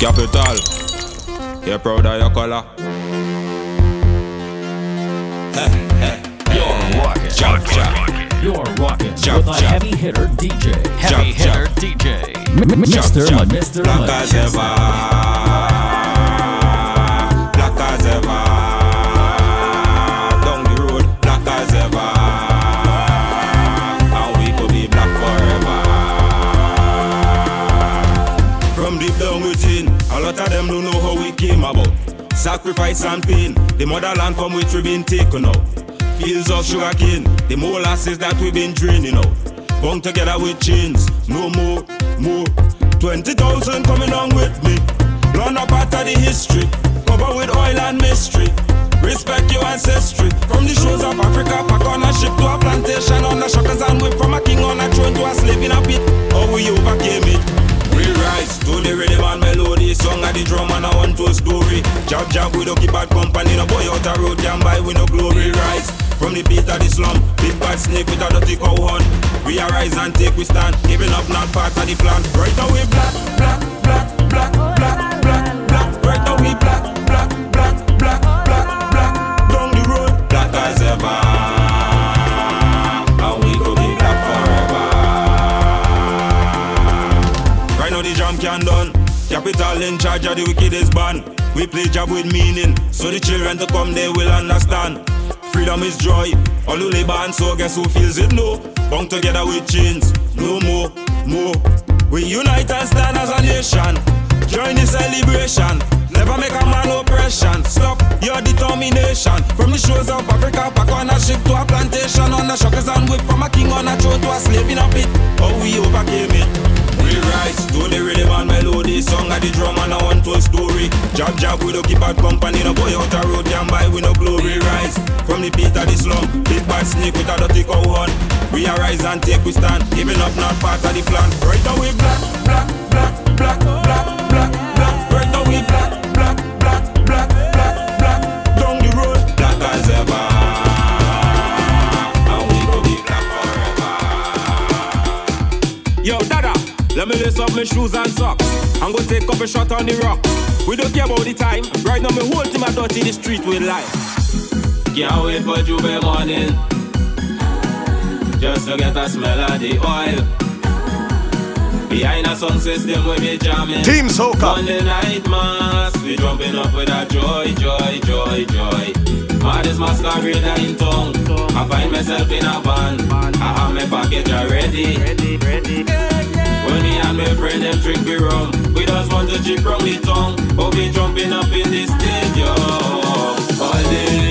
Capital, you're proud of your color. You're rocking. Chop, chop. You're rocking Chop, with a heavy hitter DJ. Heavy Chop, hitter DJ. M- M- Mr. chop. Ma- Mr. Black as ever. Black as ever. Came about. Sacrifice and pain, the motherland from which we've been taken out. Fields of sugarcane, the molasses that we've been draining out. Bound together with chains, no more, more. 20,000 coming on with me. Learn a part of the history, cover with oil and mystery. Respect your ancestry. From the shores of Africa, back on a ship to a plantation, on a shuckers and whip from a king on a throne to a slave in a pit. How we overcame it. We rise to the rhythm and melody, song of the drum and a one to story. Jab jab, we don't keep bad company, no boy out the road can buy, we no glory rise. From the beat of the slum, big bad snake with a dirty cow horn. We arise and take we stand, giving up not part of the plan. Right now we black, black, black, Capital in charge of the wickedest band. We play job with meaning, so the children to come they will understand. Freedom is joy, all who labor and so guess who feels it no. Bound together with chains, no more, more. We unite and stand as a nation. Join the celebration. Never make a man oppression. Stop your determination. From the shores of Africa, back on a ship to a plantation. On the shuckers and whip from a king on a throne to a slave in a pit. Oh, we overcame it. We rise to the rhythm and melody, song of the drum and a one to story. Jab jab, we don't keep bad company, no boy out the road can buy, we no glory rise. From the beat of the slum, big bad snake with a dirty cow horn. We arise and take we stand, giving up not part of the plan. Right now we black, black, black, black, black, black, black. Right now we black, let me lace up my shoes and socks. I'm gonna take up a shot on the rock. We don't care about the time. Right now, my whole team are dirty the street with life. Can't wait for J'ouvert morning. Just to get a smell of the oil. Behind a sound system, we be jamming. Team Soca. Monday night mass, we jumping up with a joy, joy, joy, joy. Maddest masquerade in town. I find myself in a van. I have my package already. When and my friend them drink we rum, we just want to chip from the tongue. But we jumping up in the stadium. All day,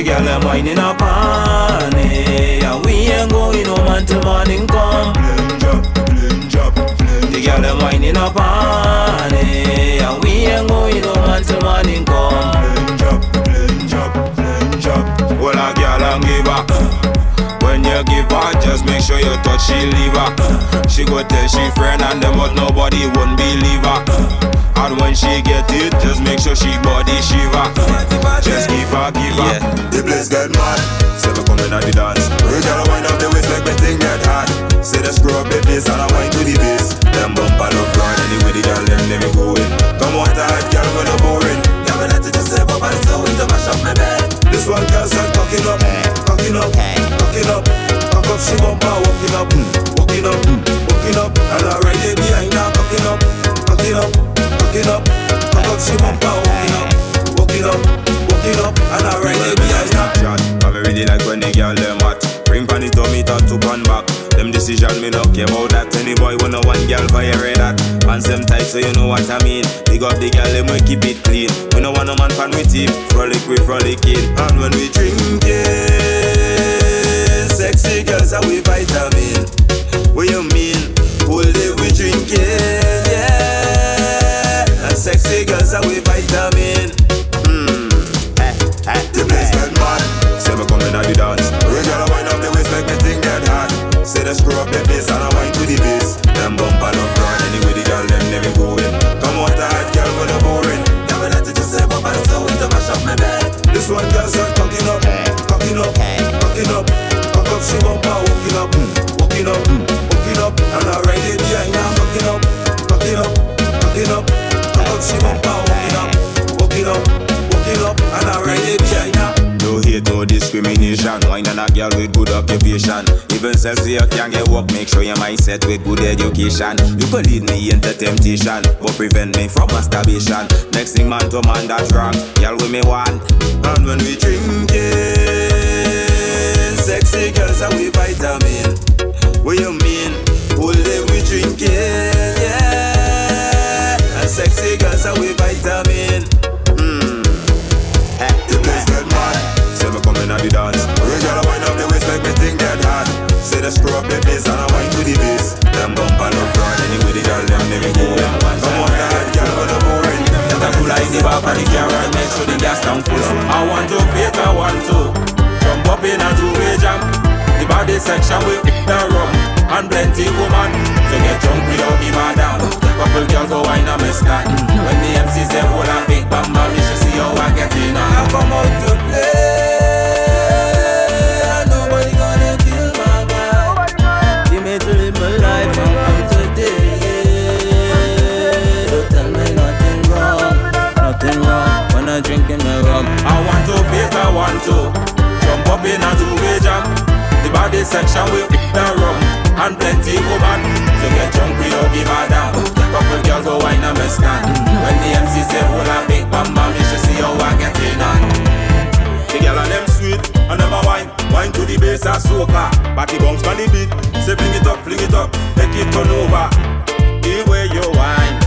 The girl them whining up on it, and we ain't going home until morning come. Blame job, blame job, blame The girl them whining up on it, and we ain't going home until morning come. Plain job, plain job, plain job. Well, a girl and give her. When you give her, just make sure you touch she leave her. She go tell she friend and them, but nobody won't believe her. And when she get it, just make sure she body shiver. Just give her, give her. Yeah. The place get mad. Say we coming at the dance. We gotta wind up the waist, like me thing get hot. Say the screw up the face and I wind to the bass. Them bumper look broad anyway the girl them let me go in. Come on, the hot girl when I'm boring. Girl, me let it just say, but I'm so into mash up my bed. This one girl said cocking up, cocking up, cocking up. Cock up, she bumper walking up, walking up, walking up. And I ride it behind her, cocking up, cocking up, cocking up. Cock up, she bumper walking up, walking up, walking up. And I ride it behind her. I really like when the girl them hot. Bring pan it on me, talk to pan back. Them decision me no care about that. Any boy wanna one girl fire that. And some tight, so you know what I mean. Big up the girl, them we keep it clean. We no want no man pan with team. Frolic we frolicking. And when we drinking, sexy girls are we vitamin. What you mean? Whole day we drinking, girls are hmm. eh, eh, eh. we vitamin. The place get mad. Say me coming at the dance. We gotta wind up the waist, make me think get hot. Say the screw up the bass and I wind to the bass. Them bumper look broad anyway the girl them never going. Come on, the hot girl when I'm boring. Never let it just say, but I'm so into mash up my bed. This one girl start cocking up, cocking up, cocking up. Cock up, she bumper walking up, hmm. walking up, walking Up, she bumper walking up, walking up, walking up. And I ride it her. No hate, no discrimination. Wine and a girl with good occupation. Even self you can get work, make sure your mindset with good education. You could lead me into temptation, but prevent me from masturbation. Next thing man to man that's wrong. Girl with me one. And when we drinking, sexy girls are we vitamin. What you mean? Whole day we drinking, yeah. And sexy girls are we vitamin. Mmm. The place get mad. Say me coming at the dance. We gotta wind up the waist, make me thing get hot. Say the screw up the bass and I wind to the bass. Them bumper look broad anyway the girl them never go. Come on, the hot girl when I'm boring. Get a pull like the back of the and make sure the gas tank full. I want to face, I want to jump up in a two-way jam. The body section with the rum and plenty woman. So get drunk without a damn. Couple girls go wine and me stand. When the MC say hold a big bam you should see how I get in. I come out to play. Nobody gonna kill my vibe. Give me to live my life today. Don't tell me nothing wrong, nothing wrong. When I my rum, I want to I want to jump up in a two-way The body section with the rum and plenty woman. So get drunk, we don't give a damn. Couple girls go wine and me stand. When the MC say hold a big bam bam, you should see how I get in on. The girl and them sweet them a wine, wine to the bass a soca. Body bounce on the beat, say fling it up, fling it up, make it turn over. The way you wine,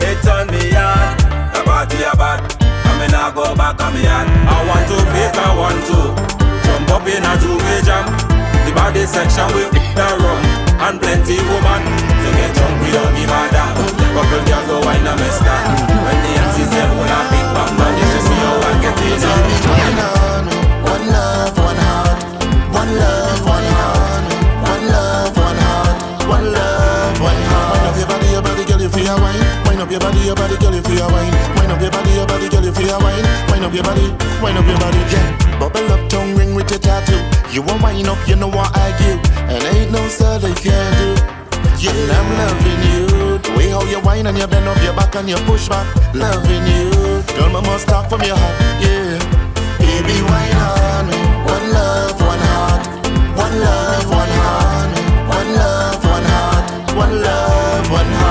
it turn me on. The body a bad, I me nah go back on me on. I want to face, I want to jump up in a two-way jam. The body section with the rum and plenty woman. So get drunk, we don't give a damn. Couple girls go wine and me stand. When the MC say oh, hold a big bam bam, you should see how I get in on. One army, one love, one heart. One love, one heart. One love, one heart. One love, one heart. Wind up your body, your body, girl, you feel a wine. Wind up your body, your body, girl, you feel a wine. Wind up your body, your body, girl, you feel a wine. Wind up your body, wind up your body, yeah. Bubble up, tongue ring with your tattoo. You a wine up, you know what I give, and ain't no sir they can't do. Yeah, I'm loving you. The way how you whine and you bend up your back and you push back. Loving you. Girl, my must talk from your heart. Yeah. Baby, whine on me. One love, one heart. One love, one heart. One love, one heart. One love, one heart.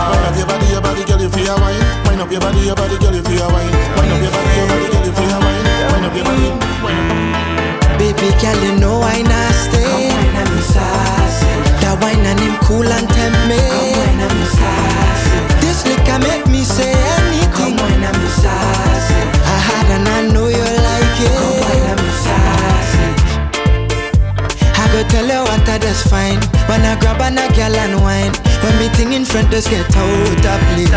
Wind body, your body, girl, you feel a wine. Wind up your body, your body, girl, you feel a wine. Wind up your body, your body, girl, you feel a wine. Wind up your body, wind up. Baby girl, you know I why not stay? Come wine and me sassy. That wine and him cool and tempt me. Come wine and me sassy. This liquor make me say anything. Come wine and me sassy. I had and I know you go tell you what I just fine When I grab on a girl and wine When me thing in front just get out of place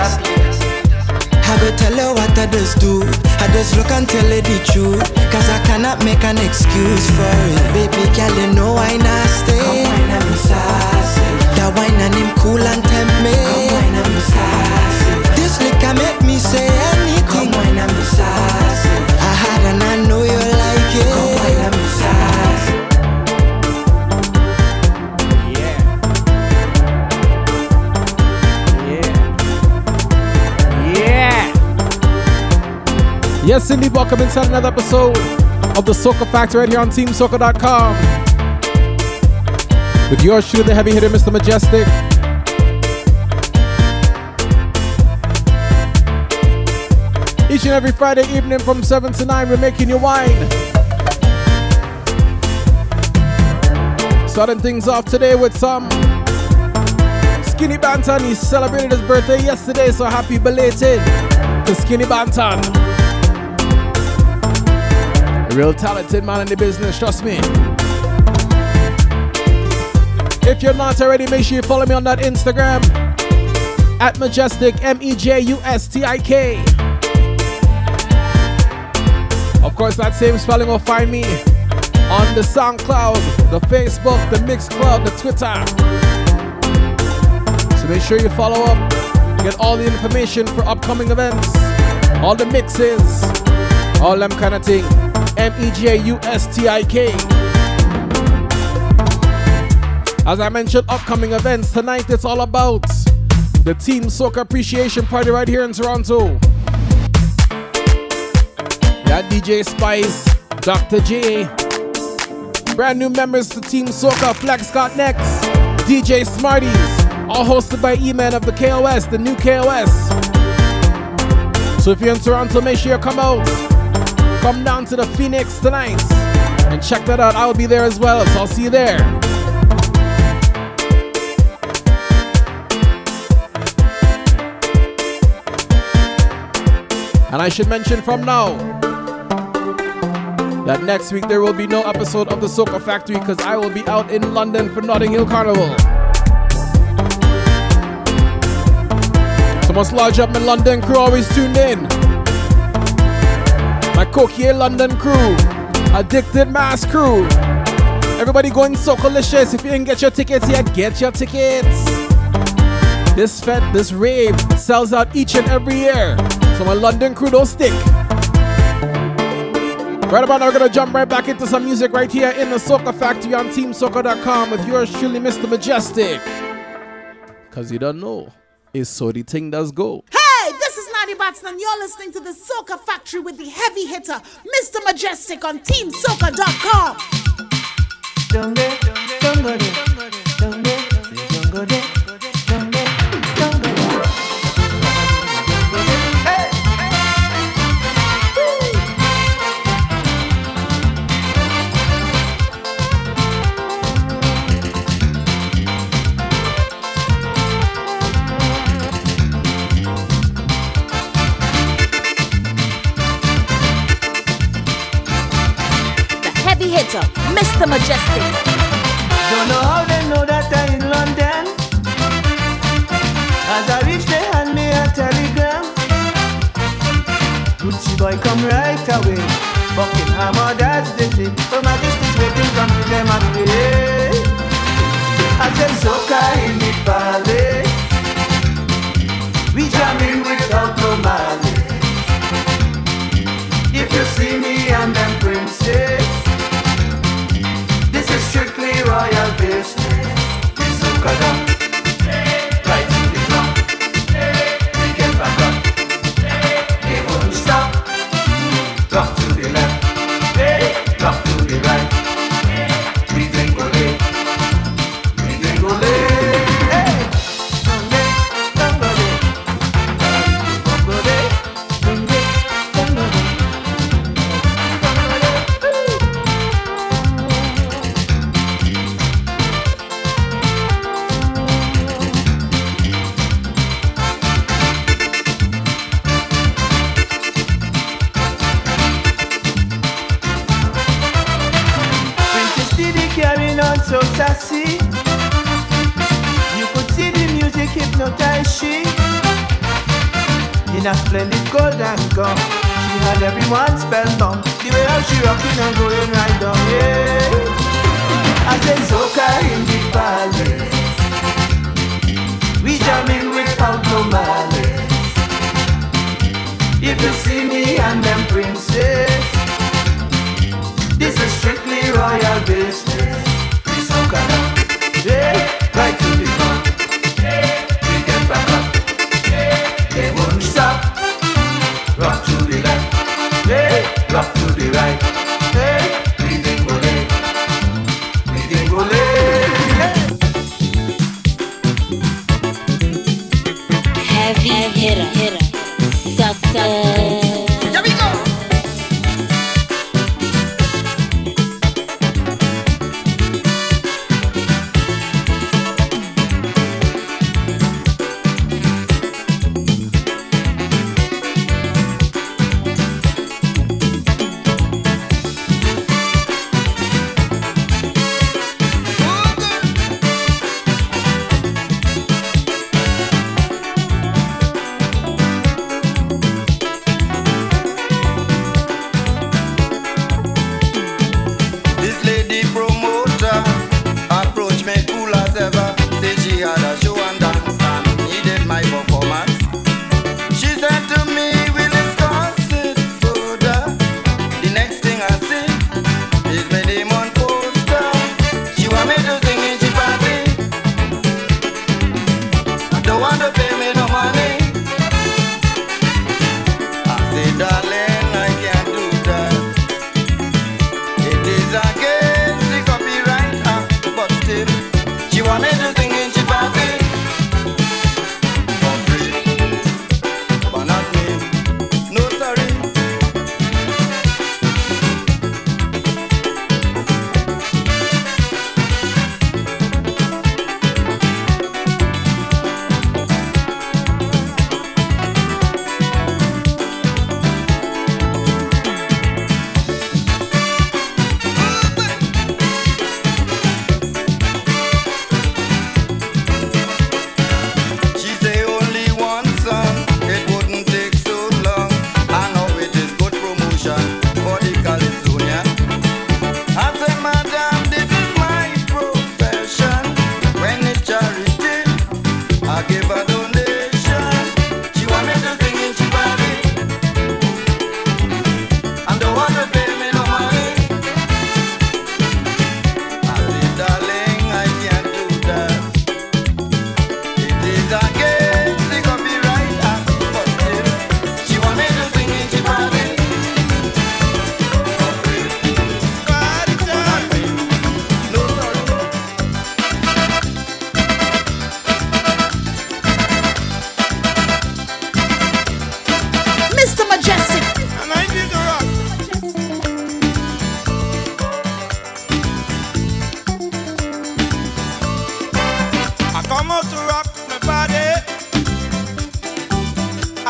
I go tell her what I just do. I just look and tell her the truth. Cause I cannot make an excuse for it. Baby girl, you know I not stay. Come wine and me sassy. That wine and him cool and tempt me. Come wine and me sassy. This liquor make me say anything. Come wine and me sassy. Yes, indeed, welcome inside another episode of the Soca Factory right here on TeamSoca.com. With yours truly, the heavy hitter, Mr. Mejustik. Each and every Friday evening from 7 to 9, we're making you wine. Starting things off today with some Skinny Banton. He celebrated his birthday yesterday, so happy belated to Skinny Banton. A real talented man in the business, trust me. If you're not already, make sure you follow me on that Instagram at Mejustik M E J U S T I K. Of course, that same spelling will find me on the SoundCloud, the Facebook, the Mixcloud, the Twitter. So make sure you follow up, get all the information for upcoming events, all the mixes, all them kind of thing. M E J U S T I K. As I mentioned, upcoming events tonight, it's all about the Team Soca Appreciation Party right here in Toronto. Yeah, DJ Spice, Dr. J, brand new members to Team Soca, Flex got next, DJ Smarties, all hosted by E-Man of the KOS, the new KOS. So if you're in Toronto, make sure you come out. Come down to the Phoenix tonight and check that out. I'll be there as well, so I'll see you there. And I should mention from now that next week there will be no episode of the Soca Factory because I will be out in London for Notting Hill Carnival. So must lodge up in London crew always tuned in. My Coquier London crew, Addicted Mass crew. Everybody going Socolicious. If you didn't get your tickets yet, get your tickets. This fete, this rave sells out each and every year. So my London crew don't stick. Right about now, we're gonna jump right back into some music right here in the Soca Factory on TeamSoca.com with yours truly, Mr. Mejustik. Cause you don't know, it's so the thing does go. Hey, this Batson, and you're listening to the Soca Factory with the heavy hitter, Mr. Mejustik, on TeamSoca.com. The heavy Mr. Mejustik. Don't know how they know that I'm in London. As I reach, they hand me a telegram. Gucci boy, come right away. Buckingham or that's the city. Her Majesty's waiting, come to them and pay. I said, Soca in the palace. We jamming without no malice. If you see me them strictly royal business. This soca Europe and not going right down, yeah. I said soca in the palace. We jamming without no malice. If you see me and them princess, this is strictly royal business.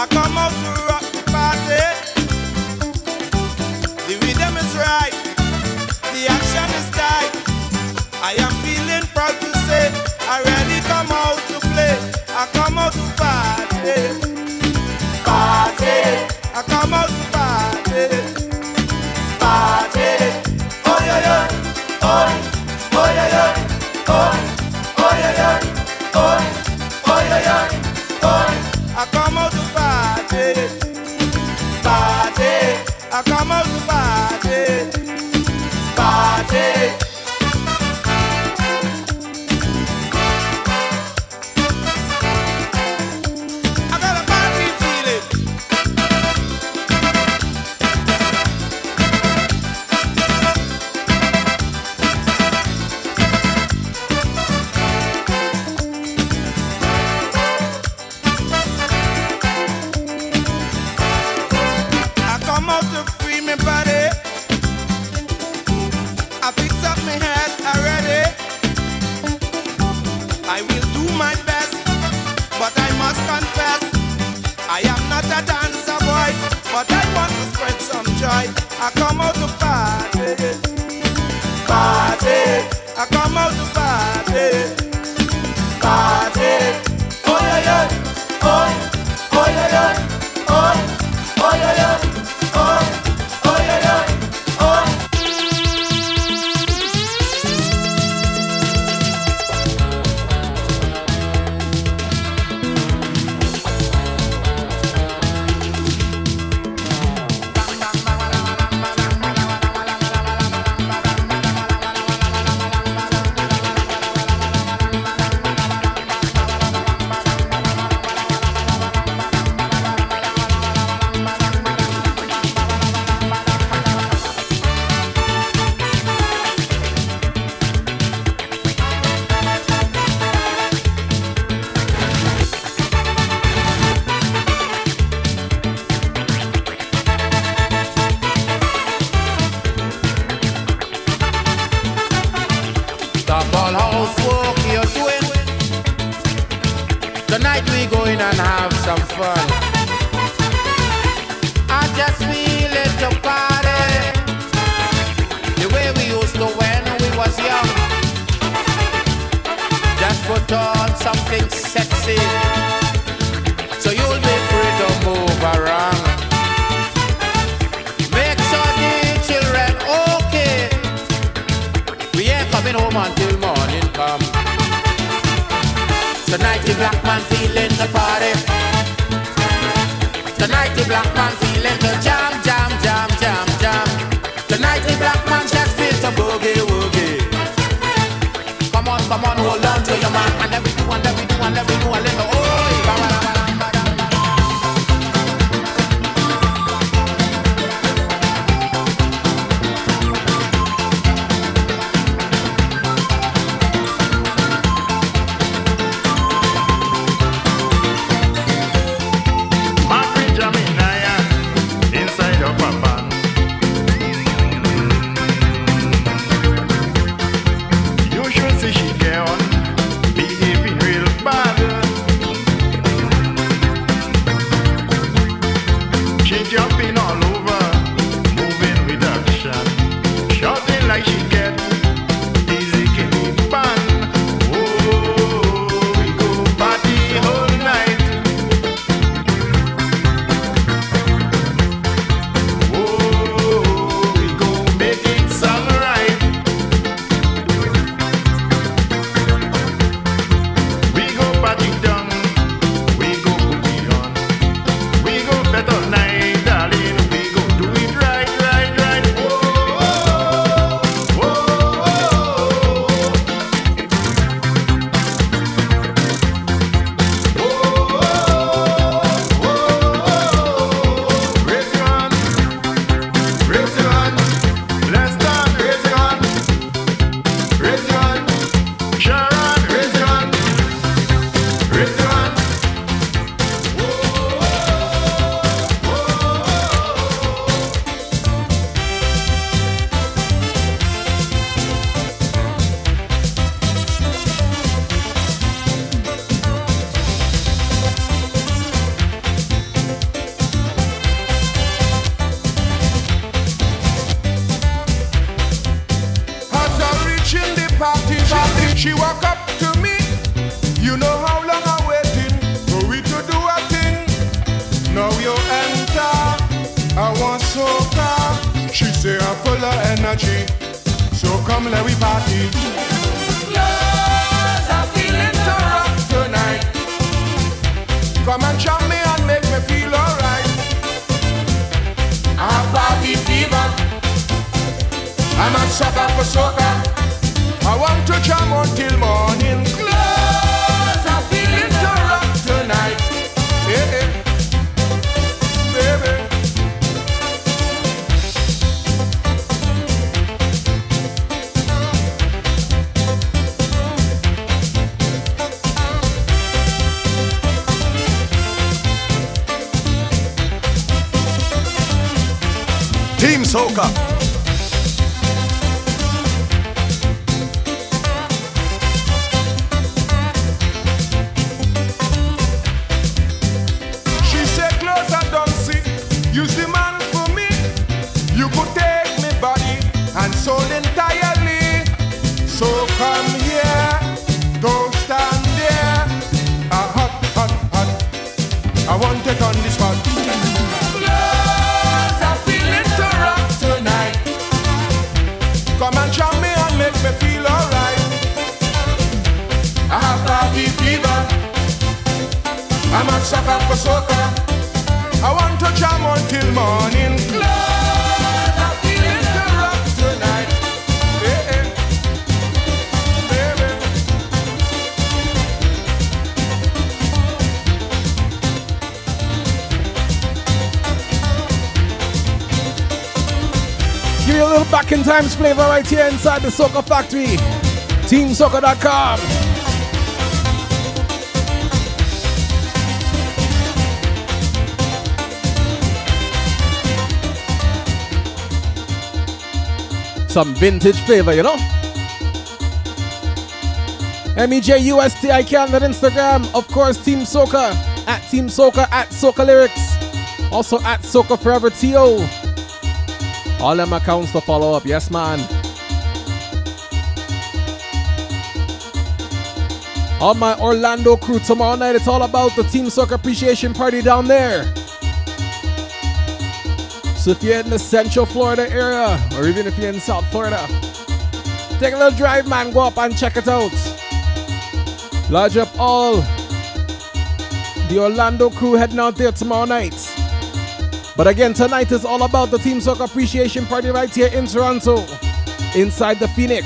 I come up to rock. I come out times flavor right here inside the Soca Factory. TeamSoca.com. Some vintage flavor, you know? MEJ UST, can on Instagram. Of course, Team Soca at Team Soca at Soca Lyrics. Also at Soca Forever TO. All them accounts to follow up. Yes, man. All my Orlando crew tomorrow night. It's all about the Team Soca Appreciation Party down there. So if you're in the Central Florida area, or even if you're in South Florida, take a little drive, man. Go up and check it out. Lodge up all the Orlando crew heading out there tomorrow night. But again, tonight is all about the Team Soca Appreciation Party right here in Toronto, inside the Phoenix.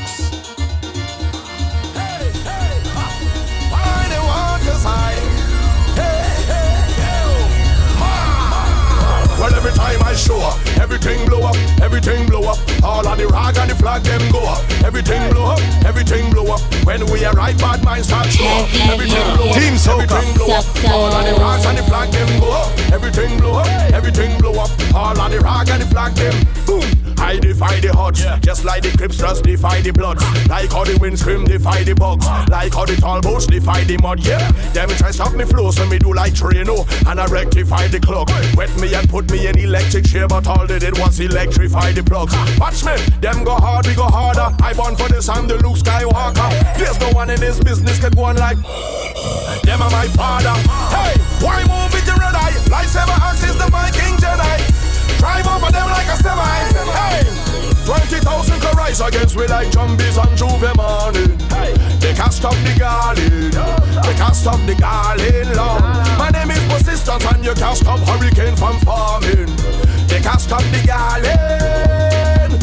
Well, every time I show up, everything blow up, everything blow up. All of the rag and the flag them go up. Everything blow up, everything blow up. When we arrive, bad minds start show up. Everything blow up, Team everything blow up. All of the rags and the flag them go up. Everything blow up, everything blow up. All of the rag and the flag them boom. I defy the odds, just like the Crips just defy the bloods. Like how the wind scream defy the bugs. Like how the tall boats defy the mud. Yeah, them try stop me flow, so me do like Trino and I rectify the clock. Wet me and put me in electric chair, but all they did was electrify the plugs. Watch me, them go hard, we go harder. I born for this, I'm the Luke Skywalker. There's no one in this business can go on like them are my father. Hey, why move with the red eye? Lightsaber axis the Viking Jedi. Drive over them like a semi. Hey, 20,000 can rise against we like zombies on J'ouvert morning. Hey, they can't stop the garden. They can't stop the garden long. My name is Persistence and you can't stop hurricane from forming. They can't stop the garden.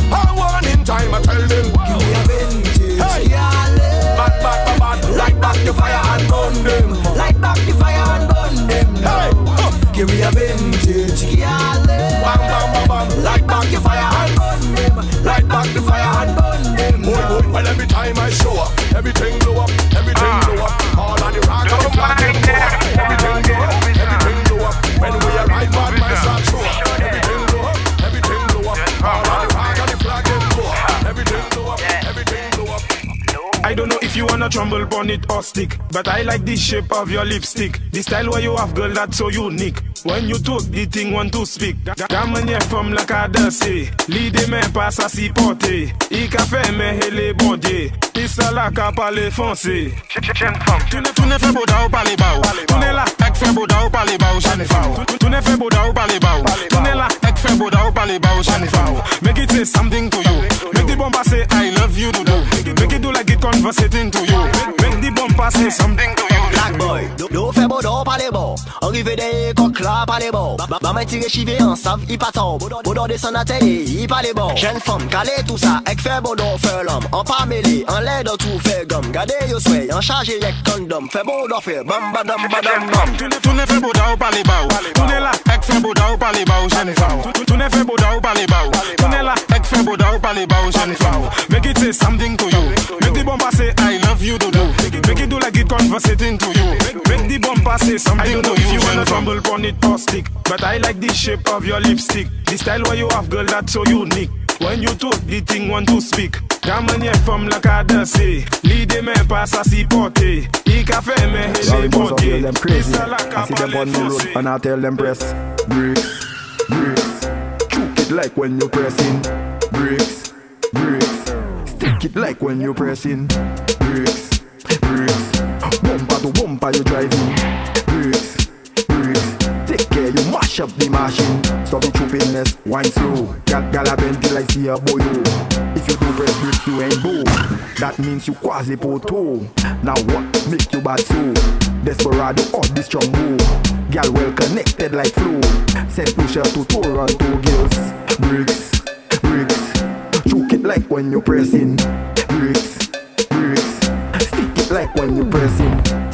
I want in time, I tell them. Give me a vintage. Hey, bad, bad, bad, bad. Light back the fire and burn them. Light back the fire and burn them. Hey, huh. give me a vintage. Bam, bam, bam, bam. Light back the fire and burn them. The fire and burn them. Boy, boy, well, every time I show up, everything blow up, don't know if you wanna trumble on it or stick, but I like the shape of your lipstick. The style where you have, girl, that's so unique. When you talk, the thing want to speak. Ta manière femme la ka danser, l'idée mais pas sa si porter. I ka fait mais hele bon Dieu, i sa la ka parler français. Tu ne tu ne fais beau da ou parler bas ou. Tu ne la ek fait beau da ou parler bas ou jeune femme. Tu- Tu ne fais beau da ou parler bas ou. Tu ne la ek fait beau da ou parler bas ou jeune femme. Make it say something like it conversating to you. Make, make the bumper say something to you. Do pa le bo Arrive de kok la pa le bo Ba- Ba mwen tire chive an sav i paton Bo do desan a teye i pa le bo Jen fom kale tout sa ek fè bo do fè l'om An pa mele, an le do tout fè gom Gade yo sway, an chaje yek kondom Fè bo do fè bam badam badam bam Tu ne, tu ne fais beau da ou parler bas ou. Tu ne la ek fait beau da ou parler bas ou jeune femme. Tu- Tu ne fais beau da ou parler bas ou. Tu ne la ek fait beau da ou parler bas ou jeune femme. Make it say something to you. Make the bumper say I love you to do. Make it do like it conversating to you. Make, make the bumper say something to you. If you wanna fumble on it stick, but I like the shape of your lipstick. The style where you have, girl, that's so unique. When you talk, the thing want to speak. Ta manière femme la ka danser, l'idée eh, mais pas sa si porter. I ka mais Sorry, hele eh, boss, bon I feel them crazy. I la ka see them parler on the road and I tell them press bricks, bricks. Choke it like when you pressing bricks, bricks. Stick it like when you pressing bricks, bricks. Bumper to bumper you driving bricks, Take care, you mash up the machine. Stop the choppiness, wine slow. Gal galloping till I see a boyo. If you do red bricks, you ain't bow That means you quasi poto. Now what make you bad so? Desperado or this chumbo girl well connected like flow. Send pusher to Toronto girls. Bricks, bricks. Choke it like when you're pressing. Bricks, bricks. Stick it like when you're pressing.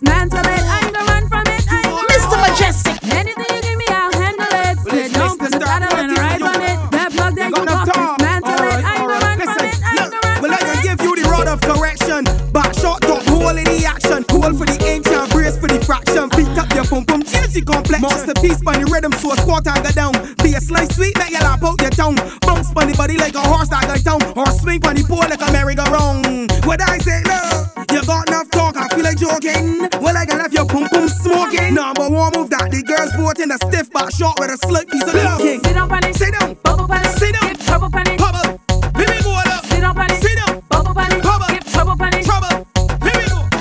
this. It, I'm the run from it. I'm Mr. Mejustik. Anything you give me, I'll handle it. Sit down, put the saddle and ride on it. That plug that you pop is man it. I'm the run from it. I'm the man from it. Well, I can give you the rod of correction. Back shot, don't hole in the action. Hole for the inch and brace for the fraction. Beat up your pum pum, change the complexion. Masterpiece, bunny rhythm, so a squat and go down. Be a slice sweet, Let your lap out your tongue. Bounce bunny body like a horse that go down. Or swing bunny pole like a merry-go-round. What I joking. Well, I can have your pum pum smoking. Number one move that the girls vote in a stiff back short with a slick piece of looking. Sit down, panic. Sit down. Bubble panic. Sit down. Get trouble panic. Bubble. Sit down, panic. Sit down. Bubble panic. Bubble. Get trouble panic. Trouble.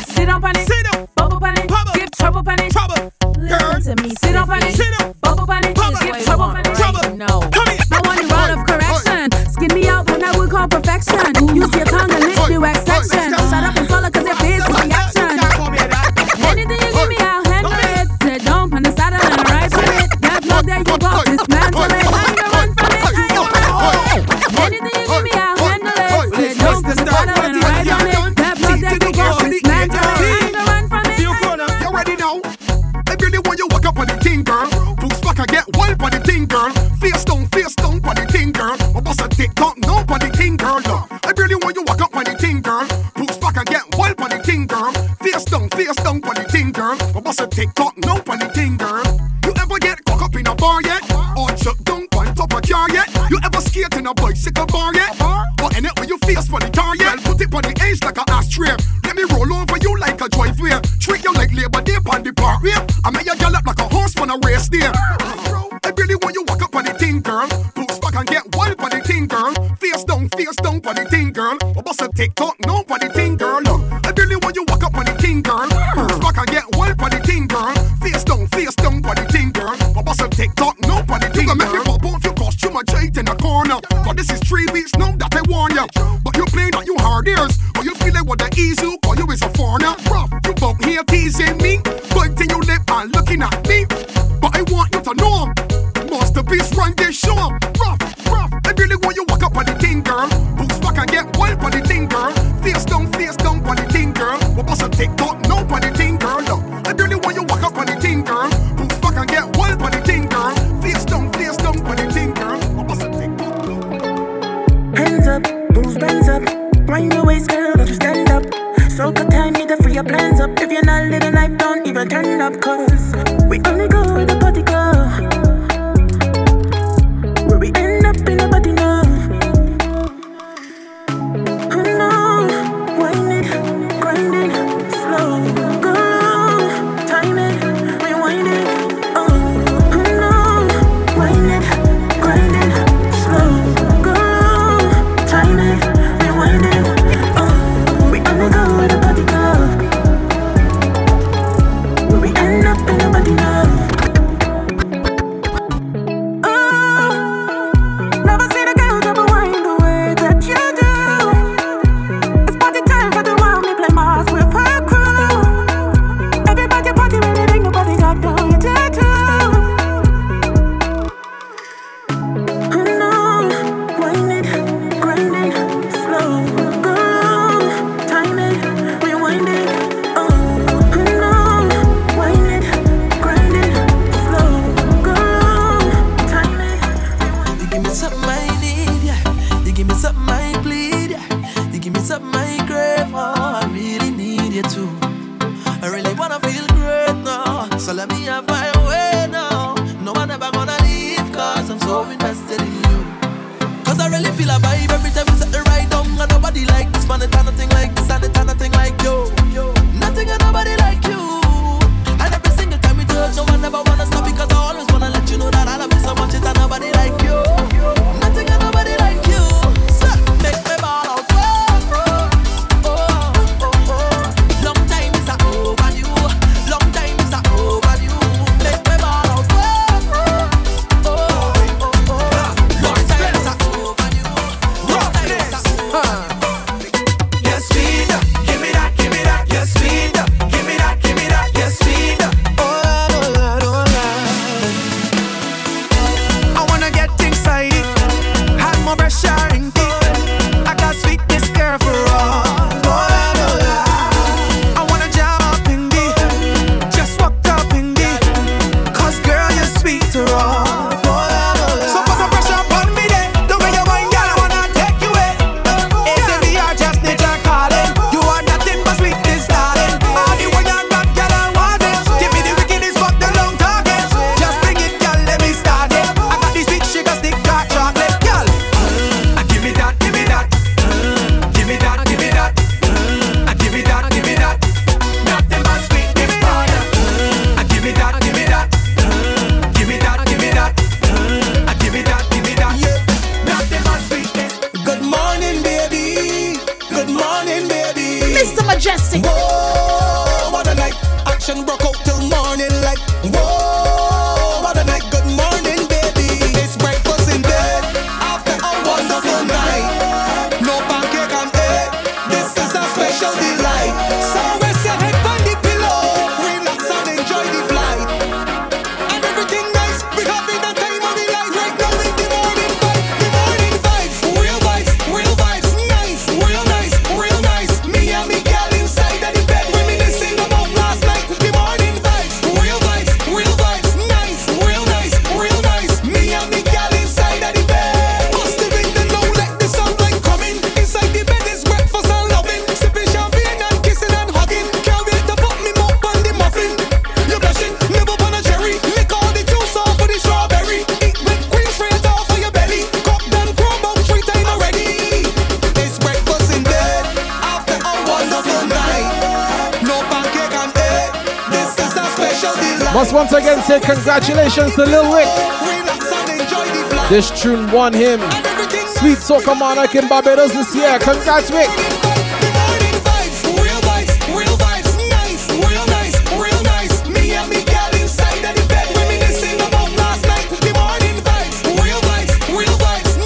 Sit down, panic. Sit down. Bubble panic. Bubble. Get trouble panic. Trouble. Girl. Sit down, panic. Sit down. Bubble panic. Bubble. Get trouble panic. Trouble. No. Come here. I want a round of correction. Skin me out when I would call perfection. Use your tongue and lick the wax section. Face down, face down, funny thing, girl. I bust a tick tock, no funny thing, girl.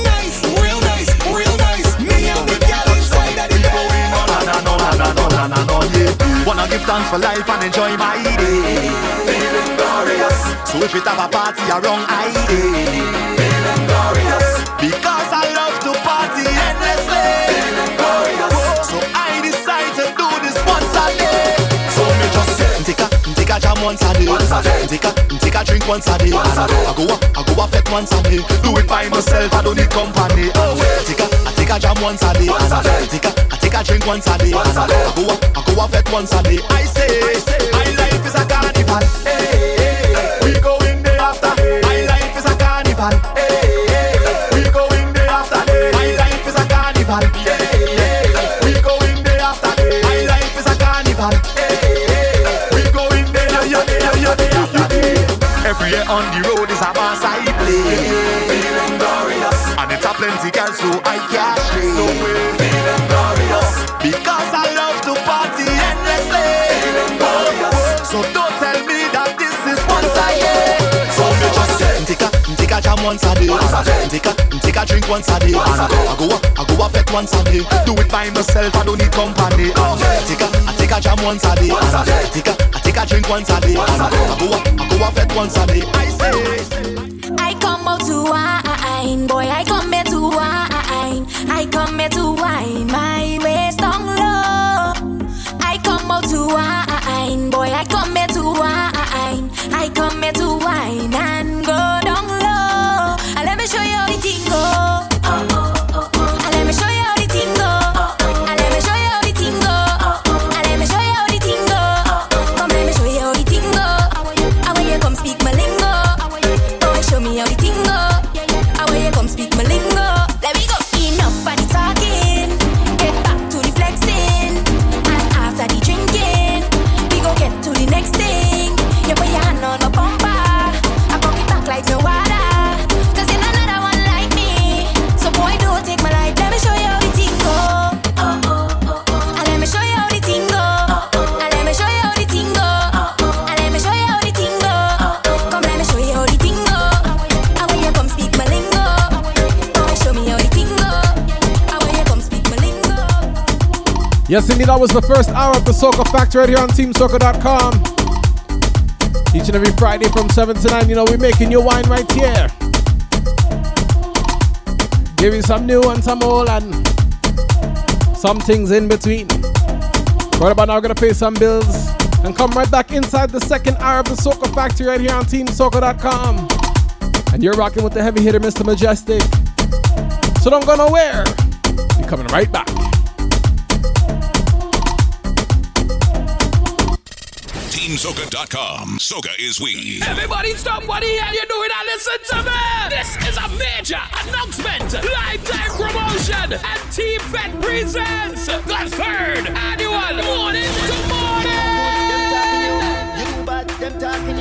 Nice, real nice. Me and me gal inside of the bed. Wanna give thanks for life and enjoy my day. Feeling glorious. So if it have a party around I day. Once a day. Once a day. Take a take a drink once a day. Once a day. I go a I go a fet once a day. Do it by myself. I don't need company. Oh, take a I take a jam once a day. Once a day. Take a I take a drink once a day. Once a day. I go a I go a fet once a day. I say my life is a carnival. Hey. On the road is a mass I play. Once a day. Take a take a drink once a day. And I go a I go a fet once a day. Do it by myself. I don't need company. Take a I take a jam once a day. Take a I take a drink once a day. And I go a I go a fet once a day. I say. I come out to wine, boy. I come here to wine. I come here to wine, my waist down low. I come out to wine, boy. I Yes, indeed, that was the first hour of the Soca Factory right here on TeamSoca.com. Each and every Friday from 7 to 9, you know, we're making you wine right here. Give you some new and some old and some things in between. Right about now, we're going to pay some bills and come right back inside the second hour of the Soca Factory right here on TeamSoca.com. And you're rocking with the heavy hitter, Mr. Mejustik. So don't go nowhere. We're coming right back. TeamSoca.com. Soca is we. Everybody stop what the hell you're doing and listen to me! This is a major announcement, lifetime promotion, and Team Fed presents the third annual Morning to Morning!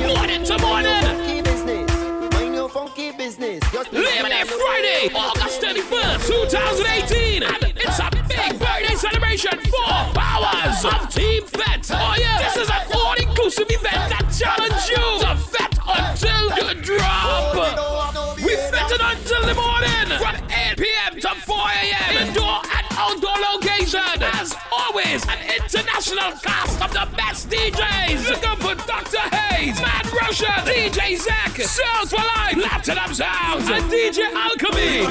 Morning to Morning! Labor Friday, August 31st, 2018. And it's a big birthday celebration. Four hours of Team Fed. Oh yeah, this is an exclusive event that challenge you to fet until you drop. We fetting until the morning from 8 p.m. to 4 a.m. Indoor and outdoor location. As always, an international cast of the best DJs. Looking for Dr. Hayes, Mad Russian, DJ Zach, Sounds for Life, Platinum Sounds, and DJ Alchemy.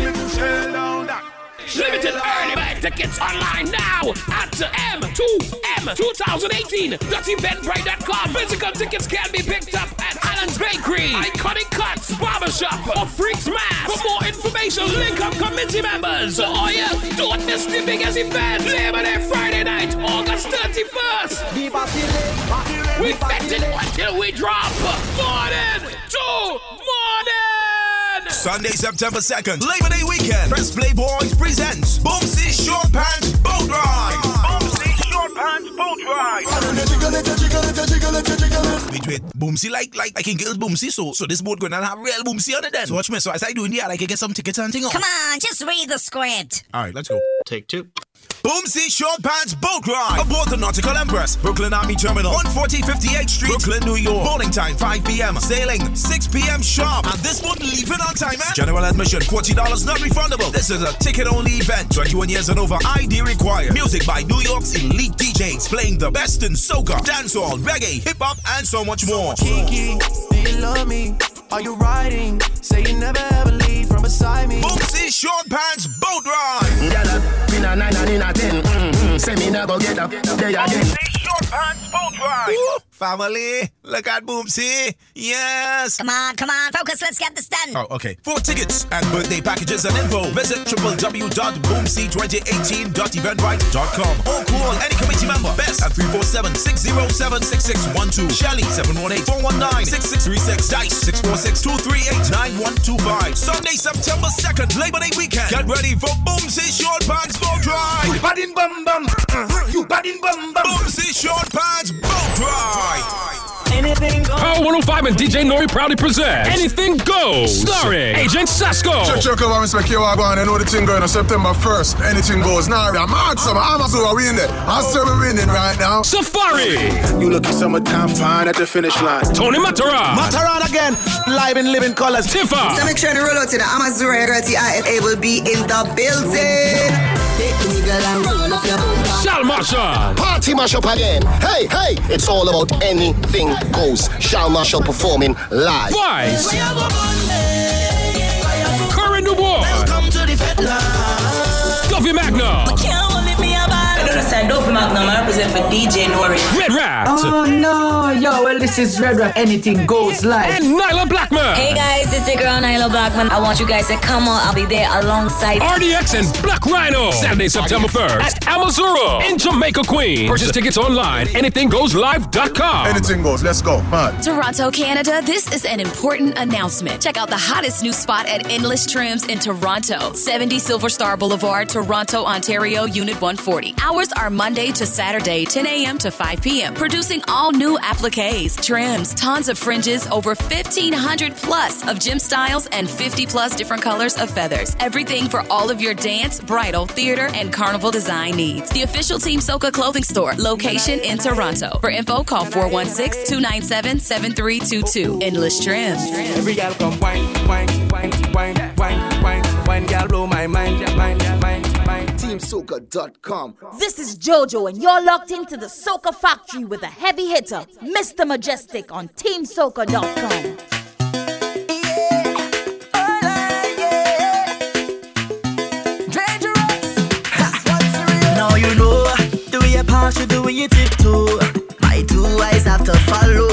Limited early bird tickets online now at M2M2018.eventbrite.com. Physical tickets can be picked up at Allen's Bakery, Iconic Cuts, Barbershop, or Freaks Mass. For more information, link up committee members. Oh yeah, don't miss the biggest event. Labor Day Friday night, August 31st. We bet it until we drop. Morning. Sunday, September 2nd, Labor Day weekend. Press Play Boys presents Boomsy Short Pants Boat Ride. Boomsy Short Pants Boat Ride. Wait, wait. Boomsy like like I can get Boomsy, so so this boat gonna have real Boomsy on it then. So watch me. So as I do in the I can get some tickets and thing on. Come on, just read the script. All right, let's go. Take two. Boomsy Short Pants Boat Ride aboard the Nautical Empress, Brooklyn Army Terminal, 140 Street, Brooklyn, New York. Boarding time 5 p.m. Sailing 6 p.m. sharp. And this one leaving on time, man. General admission $40 not refundable. This is a ticket-only event. 21 years and over. ID required. Music by New York's elite DJs playing the best in soca, dancehall, reggae, hip hop, and so much more. Kiki, do you love me? Are you riding? Say you never ever leave from beside me. Boomsy Short Pants Boat Ride. Gyal, in a nine and in a ten. Mm-hmm. Say me never get up there again. Short Pants Boat Ride. Family, look at Boomsy. Yes. Come on, come on, focus. Let's get this done. Oh, okay. For tickets and birthday packages and info, visit www.boomsy2018.eventbrite.com or call any committee member. Best at 347-607-6612. Shelly 718-419-6636. Dice 646-238-9125. Sunday, September 2nd, Labor Day weekend. Get ready for Boomsy Short Pants Boat Ride. You bad in bum bum. You bad in bum bum. Boomsy Short Pants Boat Ride. Anything goes. Power 105 and DJ Nori proudly present Anything Goes, starring Agent Sasco. Check, check over, Mr. Kiwa, go on. I know the thing going on September 1st. Anything goes. Now, I'm mad, some Amazon are winning. I'm still winning right now. Safari. You looking summertime fine at the finish line. Tony Matara. Mataran again, live in living colors. Tifa. So make sure to roll out to the Amazura girl TIFA will be in the building. Take me girl and roll up your bumper. Shal Marshall. Party mash up again. Hey, hey, it's all about anything goes. Shal Marshall performing live. Vice. Kerwin Du Bois. Welcome to the Fed Duffy Magna. I don't understand. Dolphin Magnum, I represent for DJ Nori. Red Rat. Oh no, yo, well this is Red Rat. Anything goes live. And Nailah Blackman. Hey guys, it's the girl Nailah Blackman. I want you guys to come on. I'll be there alongside RDX and Black Rhino. Saturday, September 1st at Amazura in Jamaica, Queens. Purchase tickets online. AnythingGoesLive.com. Anything goes. Let's go. Man. Toronto, Canada, this is an important announcement. Check out the hottest new spot at Endless Trims in Toronto, 70 Silver Star Boulevard, Toronto, Ontario, Unit 140. Hours are Monday to Saturday, 10 a.m. to 5 p.m. Producing all new appliques, trims, tons of fringes, over 1,500 plus of gym styles, and 50 plus different colors of feathers. Everything for all of your dance, bridal, theater, and carnival design needs. The official Team Soca clothing store, location in Toronto. For info, call 416 297 7322. Endless Trims. Every gal come wine, wine, wine, wine, wine, wine, wine, blow my mind, mind, mind, mind. This is JoJo, and you're locked into the Soca Factory with a heavy hitter, Mr. Mejustik on TeamSoca.com. Now you know the way you pass, you do when you tiptoe. My two eyes have to follow.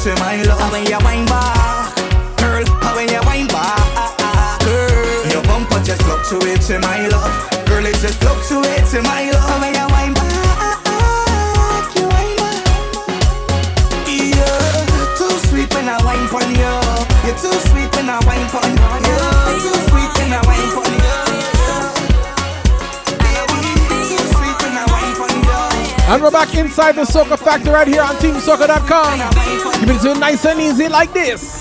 say my love. How when you wine back, girl. How when you wine back, girl. Your bumper just fluctuates, my love. Girl, it just fluctuates, my love. And we're back inside the Soca Factory right here on TeamSoca.com. Keep it tuned nice and easy like this.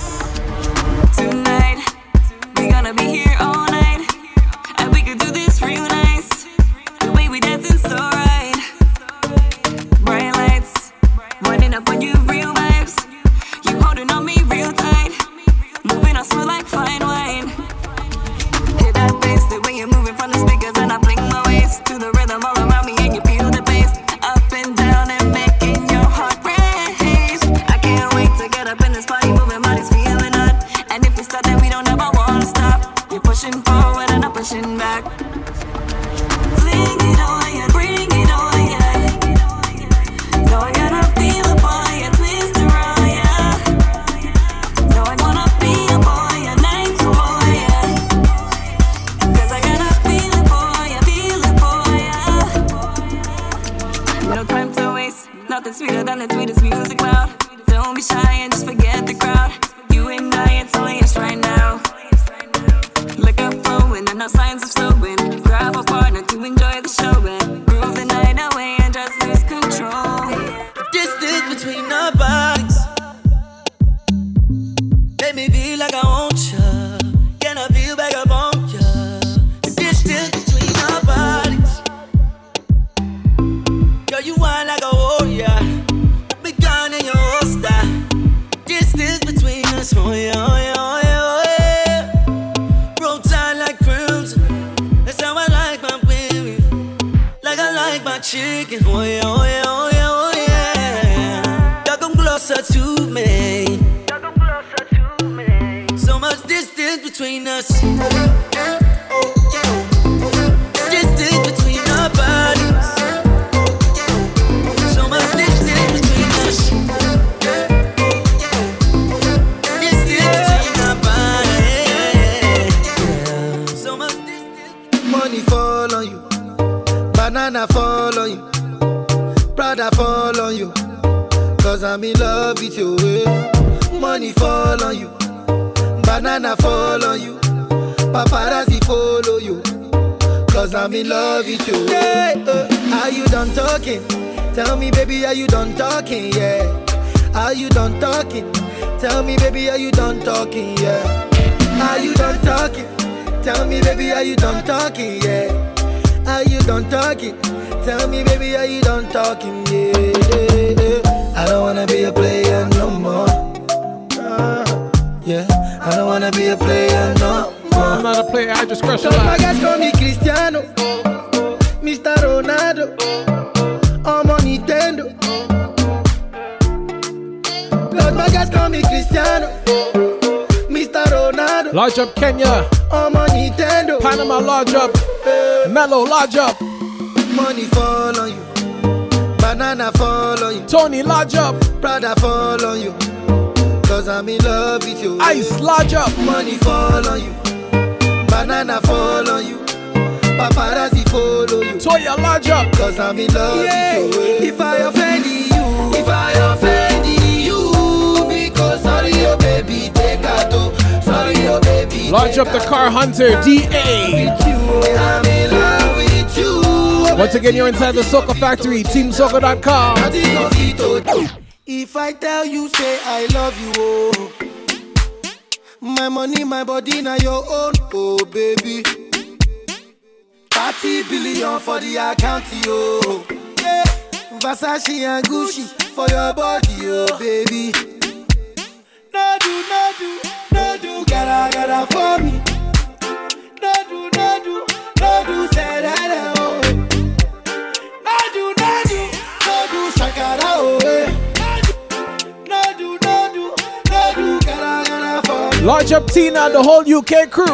Oh, Ronaldo, I'm on Nintendo. My guys call me Cristiano, Mr. Ronaldo, Lodge up Kenya, oh, I'm on Nintendo. Panama lodge up, eh. Mellow lodge up, Money fall on you, banana fall on you, Tony lodge up, Prada fall on you. Cause I'm in love with you. Ice lodge up, Money fall on you, banana fall on you, paparazzi follow you. Toya lodge up, Cause I'm in love with you. If I offend you, if I offend you, because sorry, oh baby, take. Sorry, oh baby. lodge up the car hunter, DA. I'm in love with you. Once again, you're inside the Soca Factory, TeamSoca.com. If I tell you, say I love you, oh. My money, my body, now your own, oh baby. 30 billion for the account, yo. Yeah. Versace and Gucci for your body, oh baby. No do, no do, no do, gotta, gotta for me. No do, no do, no do, say that, oh. No do, no do, no do, shakara, oh. eh. No do, no do, no do, gotta, gotta for me. Lodge up Tina and the whole UK crew.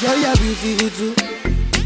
Girl, you're beautiful too.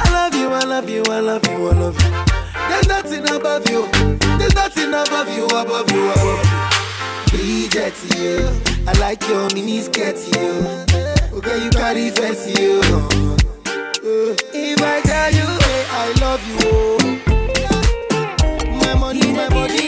I love you, I love you, I love you, I love you. There's nothing above you. There's nothing above you, above you, above you. Bridget, you. I like your mini skirt, you. Okay, you carry fancy, you. Uh, if I tell you, say I love you, oh. My money, my body,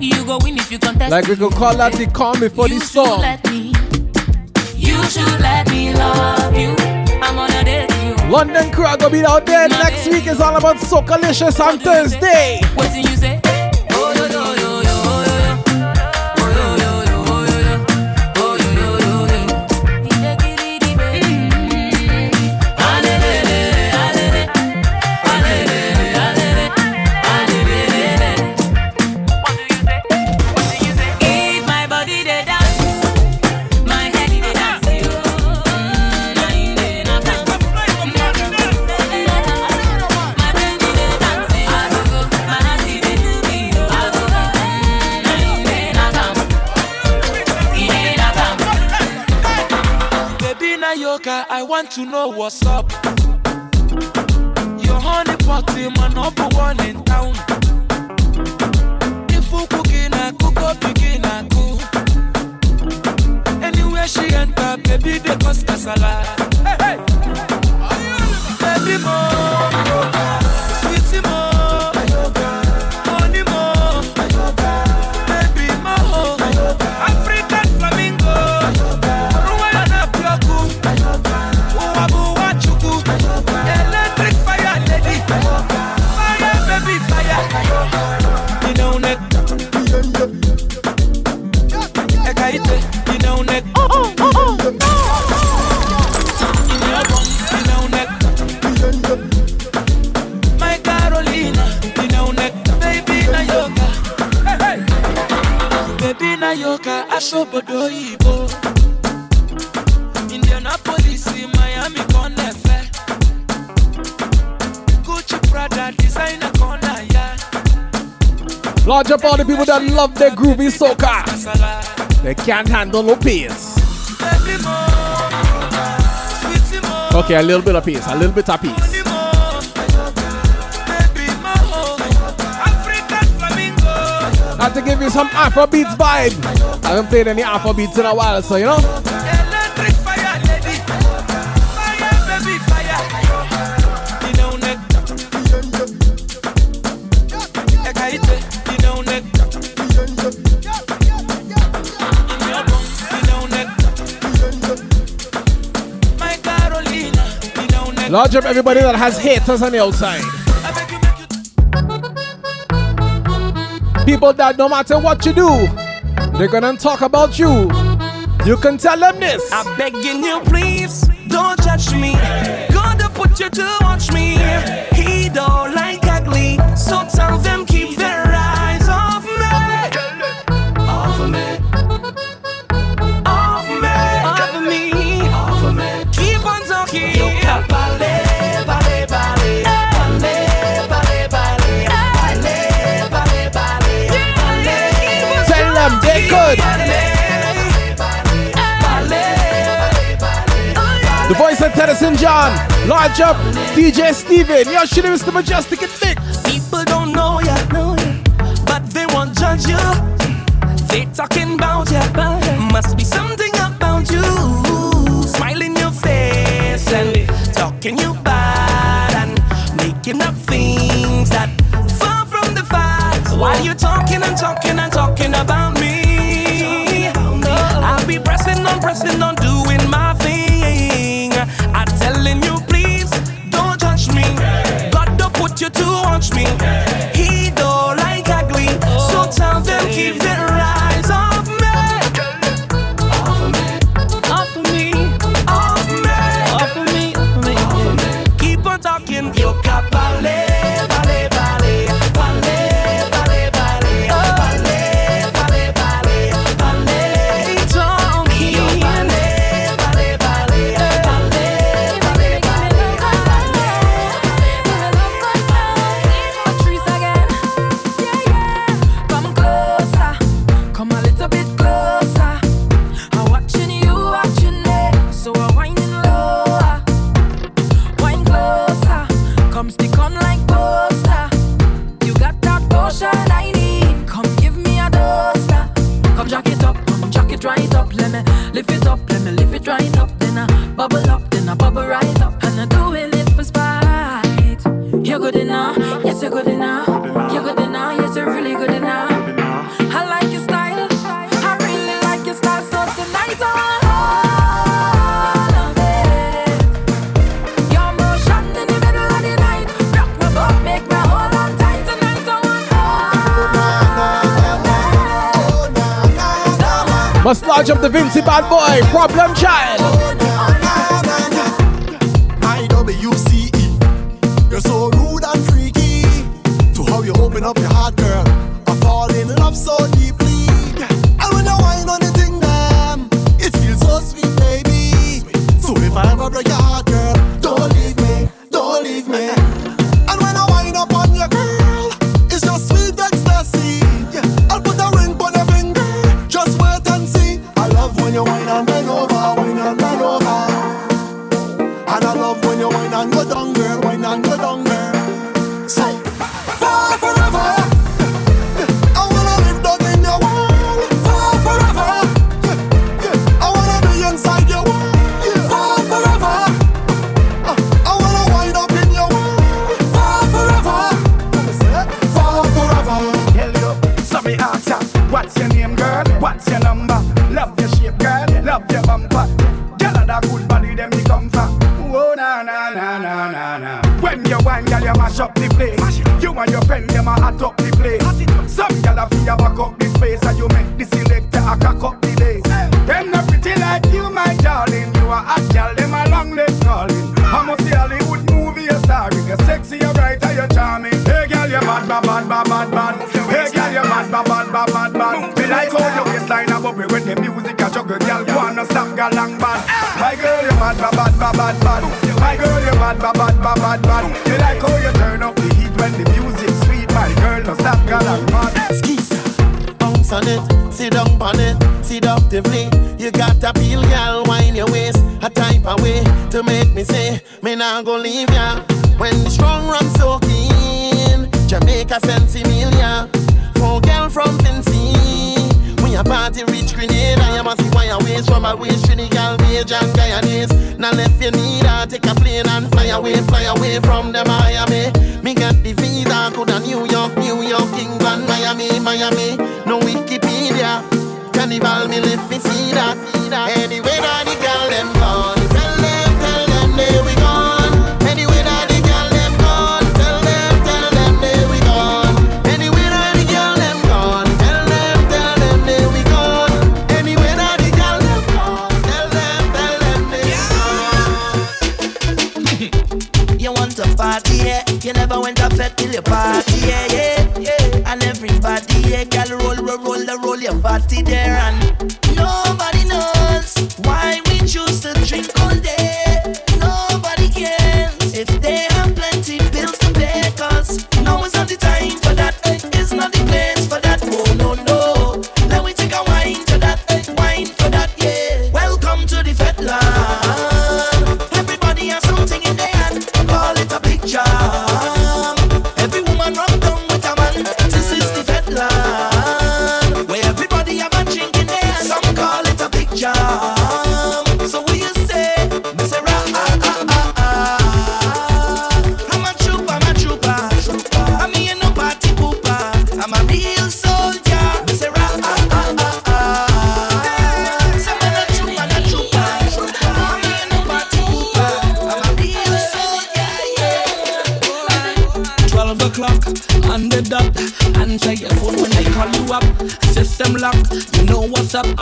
You go win if you contest. Like we could call out the call before the storm. You should let me love you. I'm on a date you. London crew gonna be out there. Next week is all about Socalicious on Thursday. What did you say? I want to know what's up. Your honey policy man number one in town. If you cooking a cook up begin a cook. Anywhere she enter, baby they cause casala. Hey, hey. Baby mo, fresh obodo oyibo indianapolis miami kan lẹfẹ gucci prada designer kan naya. larger body people that love their groovy soca they can't handle no peace. Okay, a little bit of peace, a little bit of peace. I have to give you some Afrobeats vibe. I haven't played any Afro beats in a while, so you know. Electric fire lady, fire baby fire. You know neck, ekaite. You know neck, you know neck. My Carolina, you know neck. Large up everybody that has haters on the outside. People that no matter what you do, they're gonna talk about you. You can tell them this. I'm begging you, please don't judge me. Gonna put you to Tennyson John. Large up DJ Steven. Yo, shit, Mr. Mejustik and Nick. People don't know ya, know ya, but they won't judge you. They talking about ya, must be something about you. Smile in your face and talking you bad and making up things that far from the facts. Why you talking and talking and talking about me? I'll be pressing on, pressing on, large up the Vincy bad boy. Problem child. a long bad. My girl, you mad, bad, bad, bad, bad, bad. My girl, you mad, bad, bad, bad, bad, bad. You like how you turn up the heat when the music sweet. My girl, no stop, got bad. mad. Skis, bounce on it, sit down on it, seductively. You got a peel, girl, wind your waist, a type of way to make me say, me not go leave ya. When the strong run keen, Jamaica sense Emilia, four girl from Vinci a party rich grenade. I am a see why I waste from my waist, Trinidad, wage and Guyanese. Now left you need, I take a plane and fly away, fly away from the Miami. Me get the visa, to the New York, New York, England, Miami, Miami. No Wikipedia, carnival, me live me see that. Anyway, the gal. you never went up fed till your party, yeah, yeah, yeah. And everybody, yeah, girl, roll, roll, roll, roll your party there and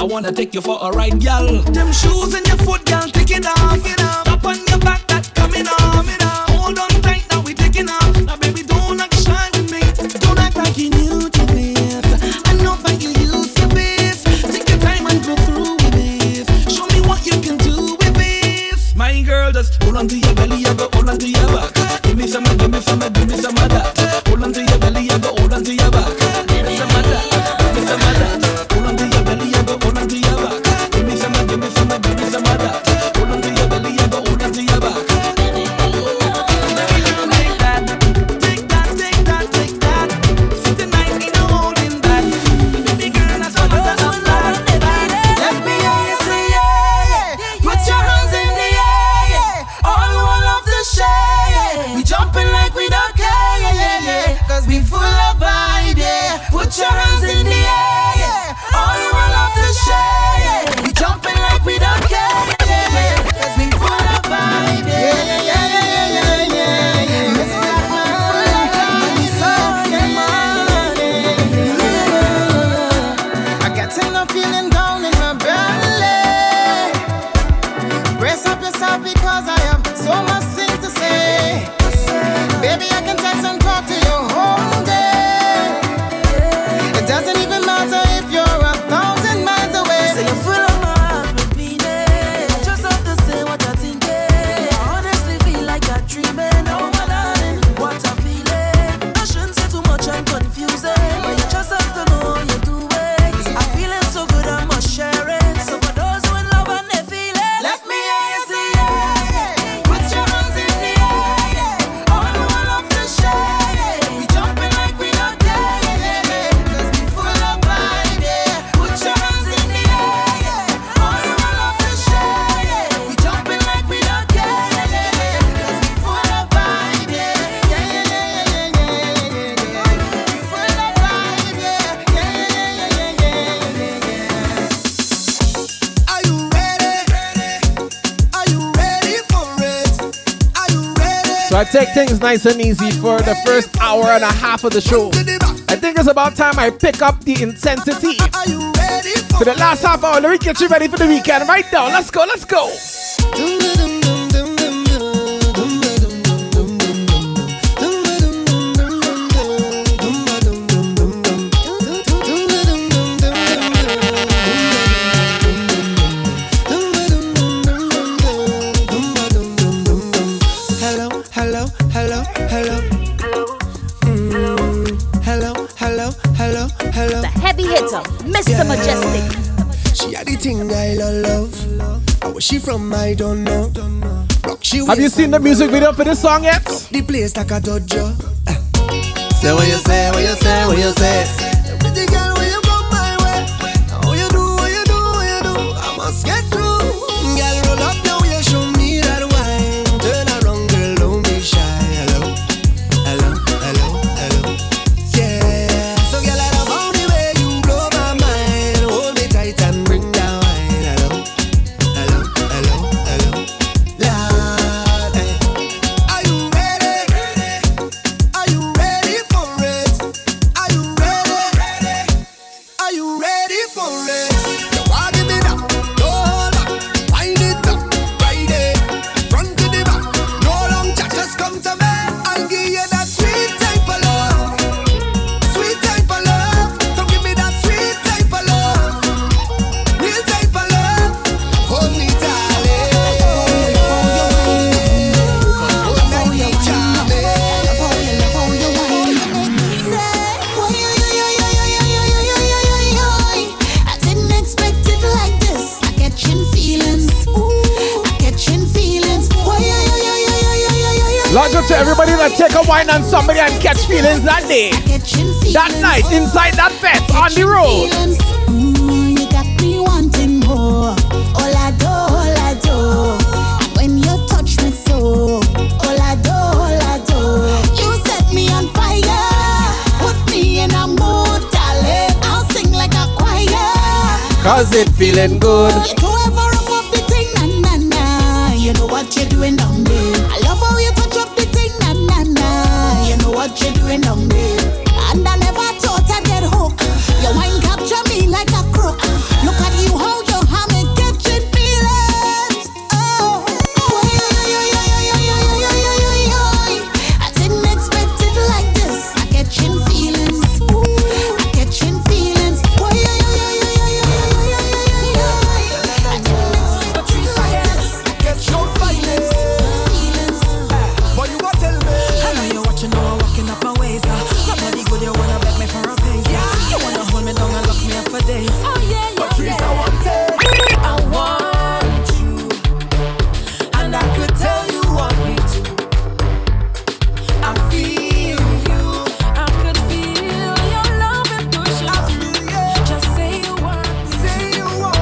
I wanna take you for a ride, gal. Them shoes and your foot things nice and easy for the first hour and a half of the show. I think it's about time I pick up the intensity. For the last half hour, let me get you ready for the weekend. Right now, let's go, let's go. She from, I don't know. Rock she Have you seen the music video for this song yet? The place like a dojo. Say what you say, what you say, what you say. That night, inside that fence, on the road. Mm, you got me wanting more. All I do, all I do. When you touch me so, all I do, all I do. You set me on fire. Put me in a mood, darling. I'll sing like a choir. Cause it feeling good. You do ever up up the thing, na na na. You know what you're doing down there. I love how you touch up the thing, na na na. You know what you're doing down there.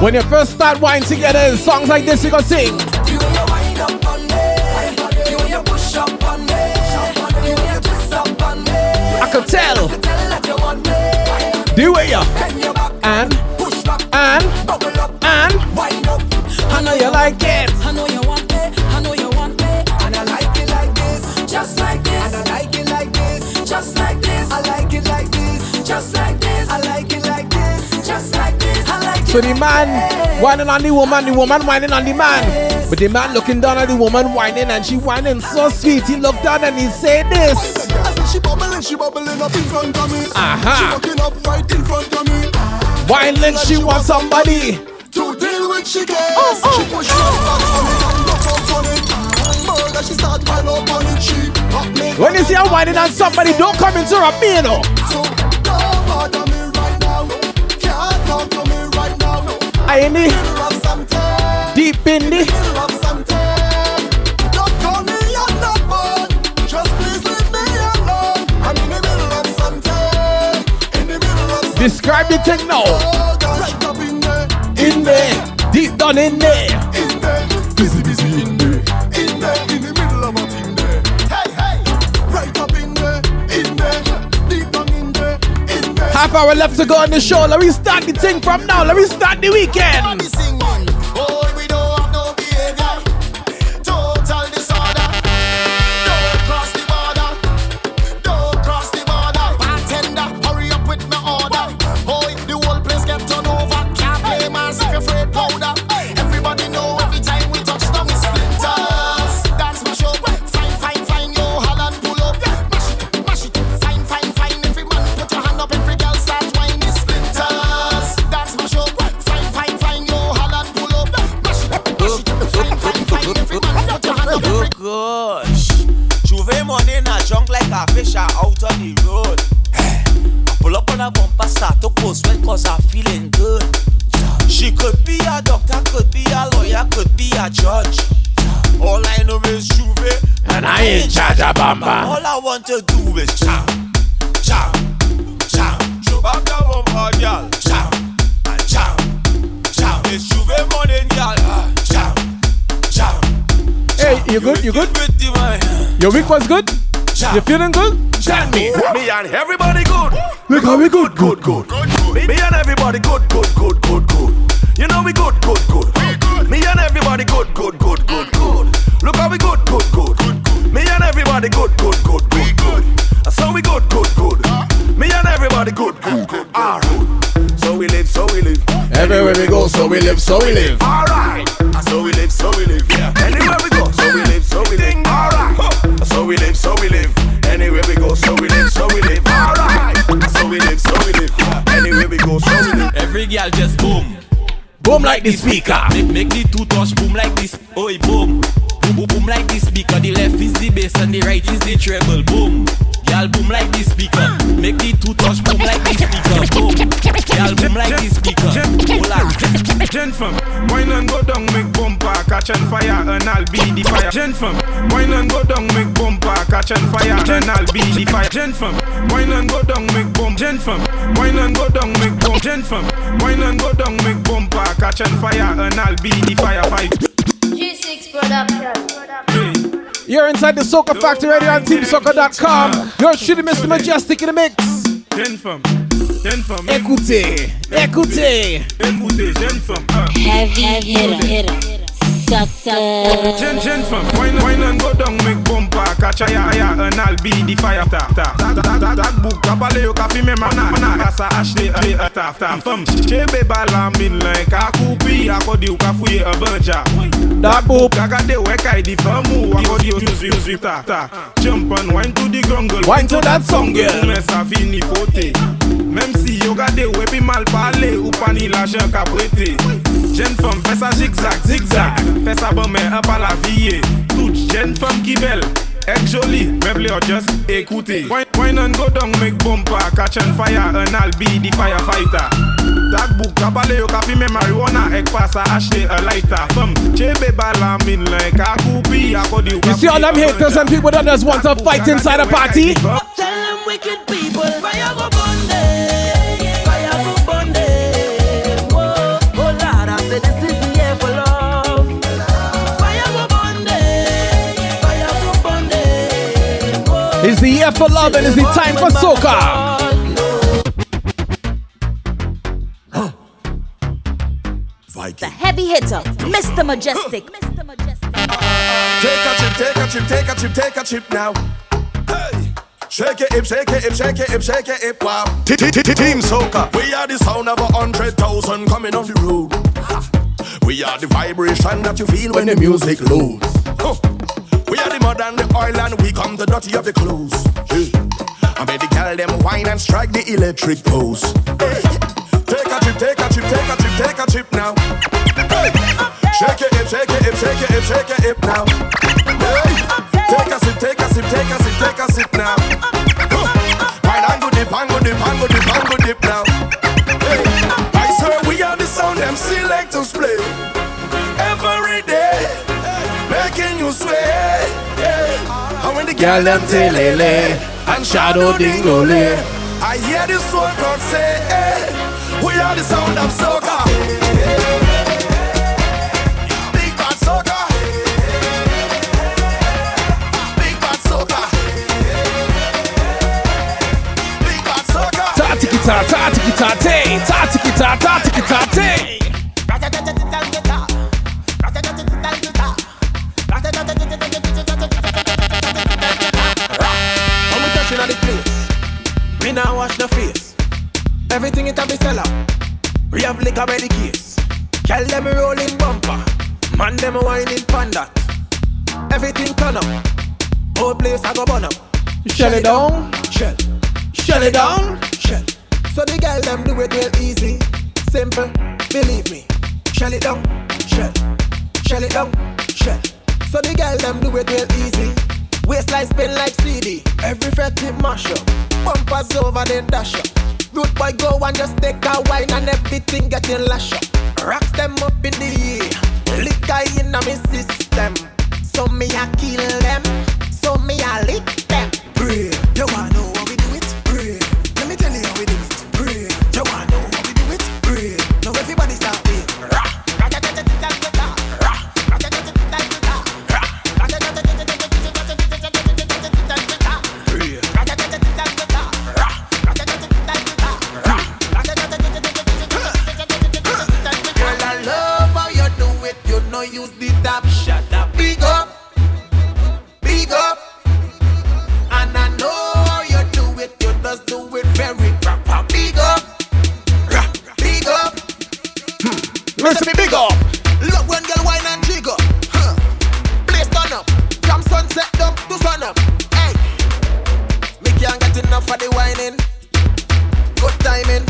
When you first start wine together, songs like this you gonna sing. I could tell. You Bend your back and and and. I know you like it. So the man whining on the woman, the woman whining on the man. But the man looking down at the woman whining and she whining so sweet. He looked down and he said this. She bubbling, she bubbling up in front of me. Aha. She walking up right in front of me. Whine like she want somebody. To deal with she gets. Oh, oh. She push right back on it and look up on it. Murder, she start pile up on it. She pop me. When you see her whining on somebody, don't come interrupt me, you know. Deep in the middle of something. describe the. Oh. Right up in there. In there, deep down in there. Half hour left to go on the show. Let me start the thing from now. Let me start the weekend. Could be a lawyer, could be a judge. All I know is J'ouvert, And I ain't charge of bamba. All I want to do is jam, jam, jam. Show back the bumper, girl. Jam, and jam, jam. It's J'ouvert morning, girl. Ah, jam, jam. Hey, you good? You good? Your week was good? You feeling good? Tell me. Me and everybody good. Look how we good, good, good. Me, me and everybody good, good, good, good, good. You know we good, good, good. Me and everybody good, good, good, good, good. Look how we good, good, good. Me and everybody good, good, good, good, good. So we good, good, good. Me and everybody good, good, good. Alright. So we live, so we live. Everywhere we go, so we live, so we live. Alright. So we live, so we live. Yeah. Anywhere we go, so we live, so we live. Alright. So we live, so we live. Anywhere we go, so we live, so we live. Alright. So we live, so we live. Anywhere we go, so we live. Every girl just boom. Boom like the speaker. Make, make the two touch boom like this. Oi, boom. Boom, boom, boom like the speaker. The left is the bass and the right is the treble. Boom. Girl boom like the speaker. Make the two touch boom like the speaker. Boom. Girl boom like the speaker. Hold on. Gen fam, wine and go down, make bumper catch on fire, and I'll be the fire. Gen fam, wine and go down, make bumper catch on fire, and I'll be the fire. Gen fam, wine and go down, make bump. Gen fam, wine and go down, make bump. Gen fam, wine and go down, make bumper catch on fire, and I'll be the fire. Fight. G6 Production. You're inside the Soca Factory radio on TeamSoca.com. You're shooting Mr. Mejustik in the mix. Gen fam, gen fam. Écoutez, écoutez. Écoutez, gen fam. ah. Heavy hitter, Chakte Jen jen fam, wine an go down mek bompa Kacha ya ya an al bi di fire tap tap. Dat buk kapale yo ka fi men mana Mana kasa ashte e e tap tap. Fam, chebe bala min len ka kupi Akodi yo ka fuye e banja. Dat buk Gagade we kai di famu Akodi yo yuzi yuzi tap tap. Jump and wine to the grungle Wine to that song girl Mes a fini fote Mem si yo gade we pi mal pale. Ou pa ni la jen ka prete. Jeune femme, fais ça zigzag, zigzag. Fais ça bon, mais un pas la vie. Toute jeune femme qui belle, est jolie. Meuble or just écoutez. Wine, wine and go down, make bumper, catch on fire, and I'll be the firefighter. Tag book, kabale yo kafi me marijuana, ek pasa acheter a lighter. Femme, chebe bala min like a kupi, akodi You see all them haters and people that just want to fight inside a party? Tell them wicked people, fire go burn the year for love and it's the time for soca. The heavy hitter, Mr. Mejustik. Take a chip, take a chip, take a chip, take a chip now. Hey. Shake it, hip, shake it, hip, shake it, hip, shake it, hip, wow. Team Soca. We are the sound of a hundred thousand coming off the road. We are the vibration that you feel when the music loads. Are the mud and the oil and we come the dirty of the clothes. Hey. I made the girl them wine and strike the electric pose. Hey. Take a chip, take a chip, take a chip, take a chip now. Shake it, hip, shake it, hip, shake it, hip, shake it, hip now. Take a sip, take a sip, take a sip, take a sip now. Wine and go dip, and go dip, and go dip, and go dip now. I swear we are the sound them selectors play every day, making you sway. Yeah. And Girl them telele and shadow dingole. I hear this one crowd say, hey, we are the sound of soca. Big bad soca. Big bad soca. Big bad soca. Ta tiki ta ta We have liquor by the case. Tell them rolling bumper, man them whining panda. Everything turn up, whole place I go burn up. Shell it down, shell, shell it down, shell. So the girl them do it real easy, simple. Believe me, shell it down, shell, shell it down, shell. So the girl them do it real easy. Waistline spin like CD. Every fretted mash up. Bumpers over the dash up. Root boy go and just take a wine and everything getting lash up. Rocks them up in the air. Liquor in my system. So me I kill them. So me I lick them. Breathe. you want Listen me big up. Look when girl wine and jiggle. Huh. Place turn up. From sunset up to sun up. Hey. Me can't get enough of the whining. Good timing.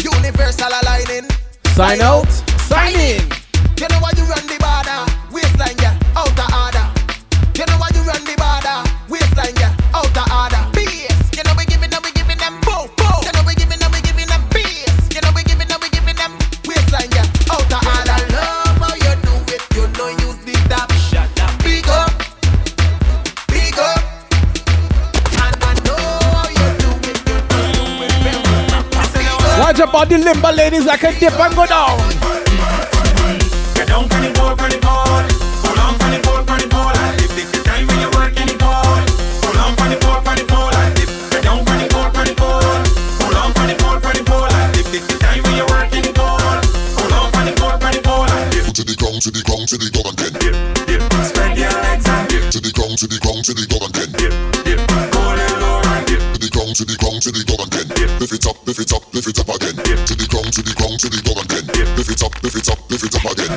Universal aligning. Sign, Sign out. out. Sign in. You know what Watch your body limber, ladies. I can dip and go down. Get down, pretty boy, pretty boy. Go down, pretty boy, pretty boy. If this the time when you work any boy. Go down, pretty boy, pretty boy. Get down, pretty boy, pretty boy. Go down, pretty boy, pretty boy. If this the time when you work any boy. Go down, pretty boy, pretty boy. To the ground, to the ground, to the ground again. Dip, dip, spread your legs and dip. To the ground, to the ground, to the ground again. Dip, dip, go and dip. To the ground, to the ground, to the ground again. Lift it up, lift it up, lift it up again to the ground, to the ground again. Lift it up, lift it up, lift it up again.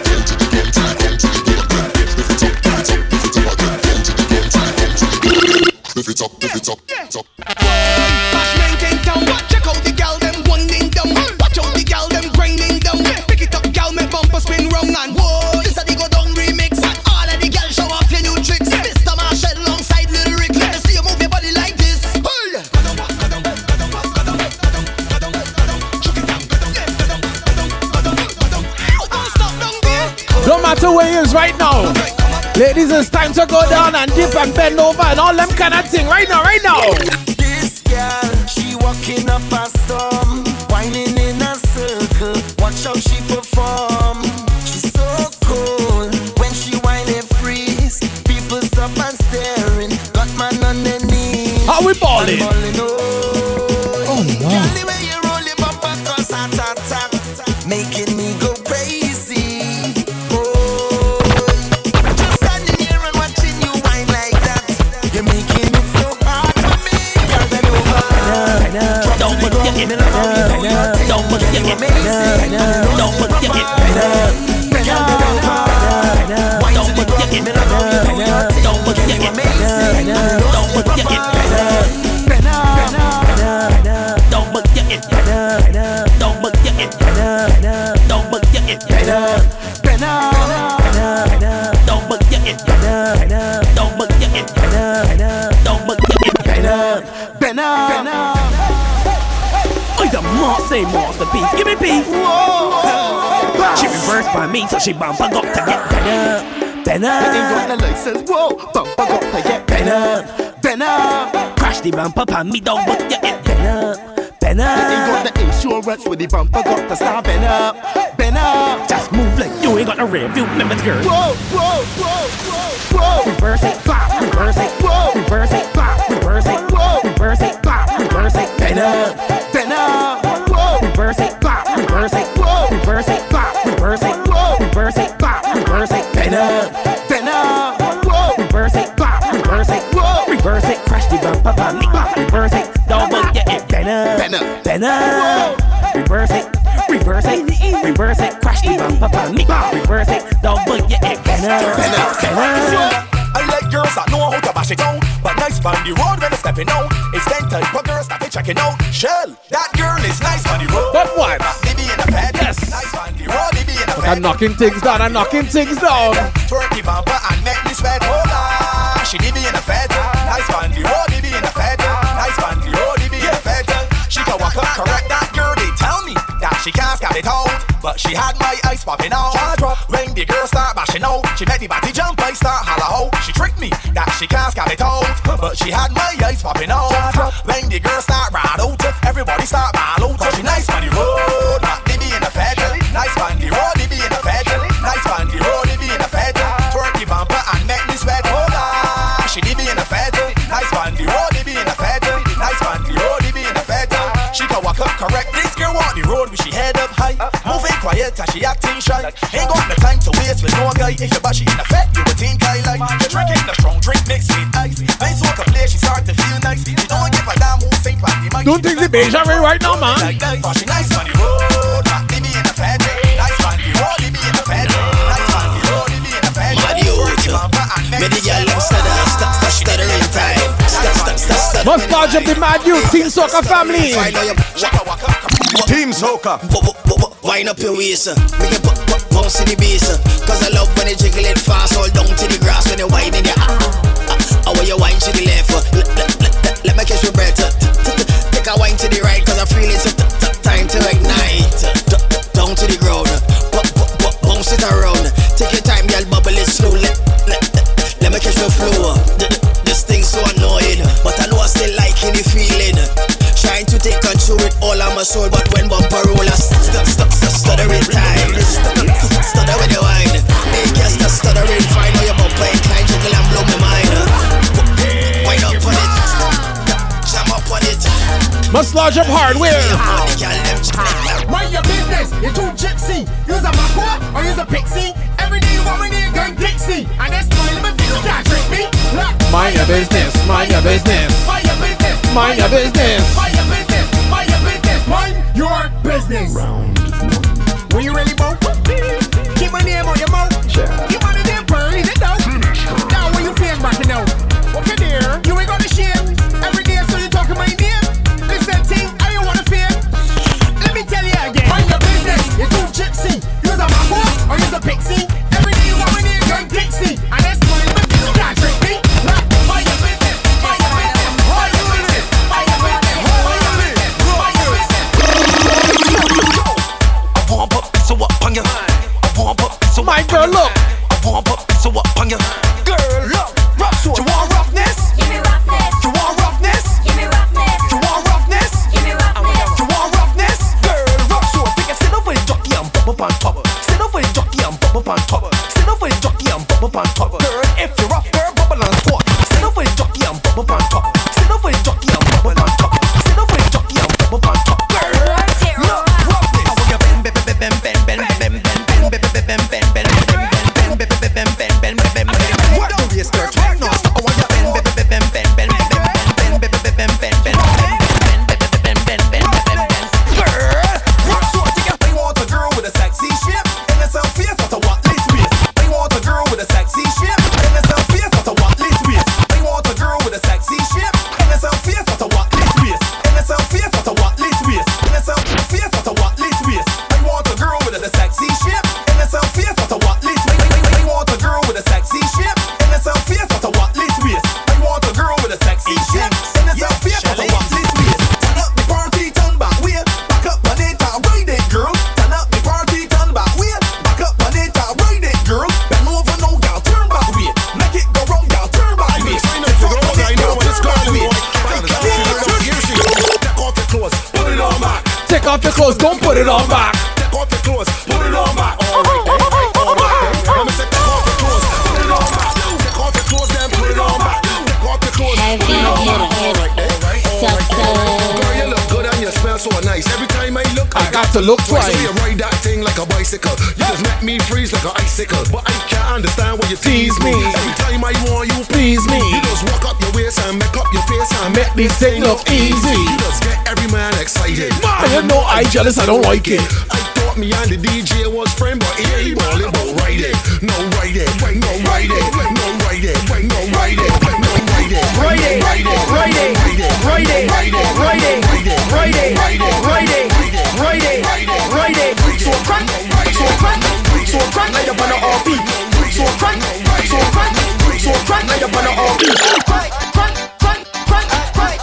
and me down, but you ain't been up, been up. Ain't got the insurance with the bumper, got the star, been up, been up. Just move like you ain't got a rear view, remember girl. Whoa, whoa. knocking things down I'm knocking things down. Twerky bumper and make me sweat. Oh Hola, she did me in a fed. Nice bandy, oh, did me in a fed. Nice bandy, oh, did me in a fed. She can walk up, correct that girl. They tell me that she can't scout it out, but she had my eyes popping out. When the girl start bashing out, she made the body jump. I start holla ho. She tricked me that she can't scout it out, but she had my eyes popping out. When the girl start rattled, everybody start ball. She nice on the road. no man. On Must up the mad youth. Team Soca family. Team Soca. Wind up your waist. We can pop, bounce in the bass. Cause I love when they jiggle it fast. All down to the grass when they whine in your. Ah, ah, ah, want you whine to the left? Let me catch your breath a whine to the right, cause I feel it's a t- t- time to ignite. D- Down to the ground. Bu- bu- bu- bounce it around. Take your time, girl, bubble it slow. Let, let, let, me catch my flow. D- This thing's so annoying, but I know I still liking the feeling. Trying to take control with all of my soul, but when bumper roll, I st- st- st- st- stuttering time. Must lodge up hardware. Mind your business, you're too gypsy. Use a Mako or use a pixie. Every day you want me to gun Dixie. And that's my limit, you can't trick me. Look, Mind your business, mind your business. mind your business. Mind your business. Mind your business. Mind your business. Mind your business. When you ready, Bo? Keep my name on your mouth. Keep on a pixie. Put it on back. Take off your clothes, put it on back. All right, all right, all right. Let me say, take off your clothes, put it on back. Take off your clothes, then put it on back. Take off your clothes, put it on back. All right, all right, all right. Girl, you look good and you smell so nice. Every time I look, I got to look twice. twice. So you ride that thing like a bicycle. You just make me freeze like an icicle. But I can't understand why you tease me. Every time I want you, Please me. You just walk up your waist and make up your face and Make this thing look easy. You just get every man excited. Man, you know I jealous, I don't like it. I thought me and the DJ was friend, but he ain't ballin', but ride it. No ride it, no ride it, no ride it, no ride it, no ride it, Ride it, ride it, ride it, ride it. So crank, so crank, so crank, now you're on the offbeat. So crank, so crank, so crank, now you're on the offbeat. Crank, crank, crank, crank,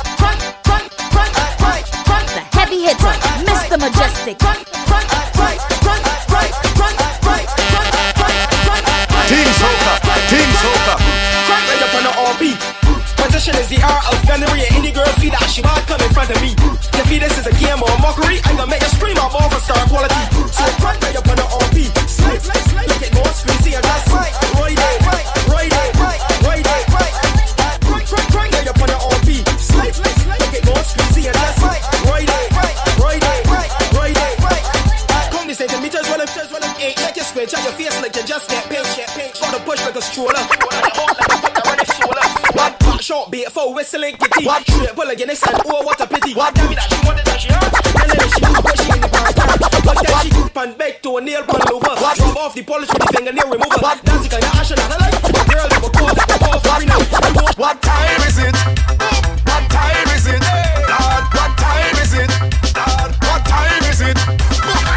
Passion is the art of gunnery, and indie girl see that she might come in front of me. Your fetus is a game of mockery. I'm gonna make you scream off all for star quality. So I front that you're gonna all be. Slip, look at more screen, see your guys. Roy Day, Roy Day, Roy Day. Crank, crank, now you're gonna all be. Slip, look at more screen, see your the centimeters, well, eight. Check your square, check your face like you just get paid. Gotta push like a stroller. What short beat for whistling kitty. What straight pull again and oh what a pity. What me that she wanted that she heard. And then she move where she in the back. What then she pan back to a nail pan over. What rub off the polish with the fingernail remover. What dancing kind of ash and I like. Girl, you go call that the ball for now. What time is it? What time is it? Lord, what time is it? Lord, what time is it?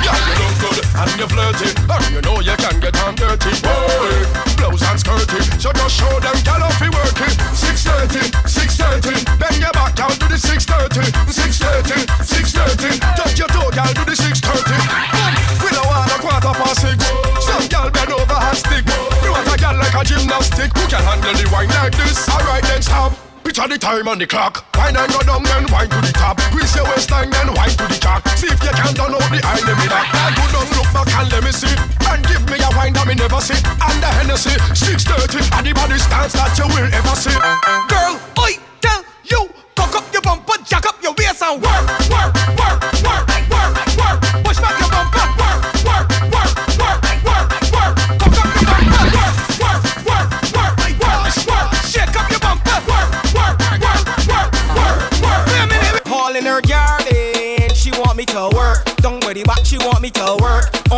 Yeah, you look good and you're flirty, and you know you can get on dirty. Boy, blouse and skirty, so just show them gal gymnastic who can handle the wine like this. Alright, then stop. Picture the time on the clock. Wine and go down, then wine to the top. Grease your waistline, then wine to the jack. See if you can down out the me that. Now go down, look back and let me see. And give me a wine that me never see. And the Hennessy, 630, and the body stance that you will ever see. Girl, I tell you, cock up your bumper, jack up your waist and work,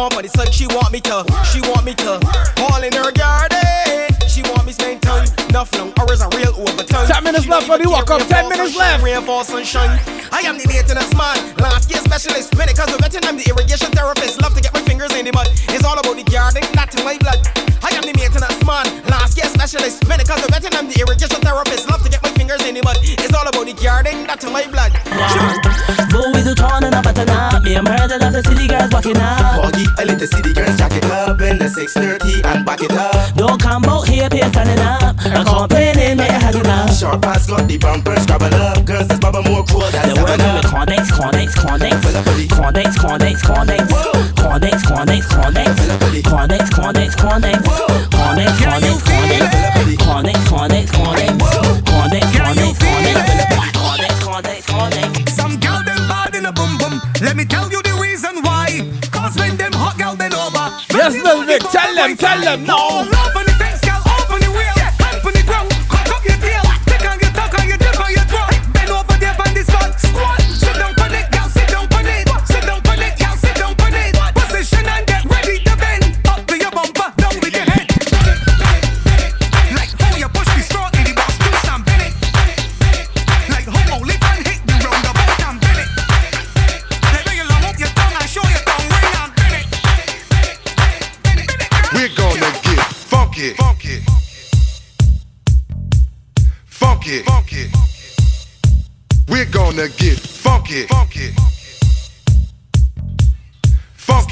work. On body side, she want me to, she want me to. All in her garden, she want me spend time. Enough long hours and real overtime. 10 minutes left for the walk up, 10 minutes left. Rainfall, sunshine. I am the maintenance man, last year specialist. When it comes to vetting, I'm the irrigation therapist. Love to get my fingers in the mud. It's all about the garden, not in my blood. I am the maintenance man, last year specialist. When it comes to vetting, I'm the irrigation therapist. Love to get my fingers in the mud. It's all about the garden, not in my blood. Go with the tone and a button up. Me, I'm heard that the city girls walking up. Boggy, I let the city girls jack it up in the 630 and back it up. Don't come out here, pay standing up. I'm complaining, may I have enough. Short pass got the bumper, scrabble up. Girls, this bubble more cool than The word Condex, Condex, Condex. Condex, Condex, Condex. Condex, Condex, Condex. Condex, Condex, Condex. Condex, Condex, them, tell them, no.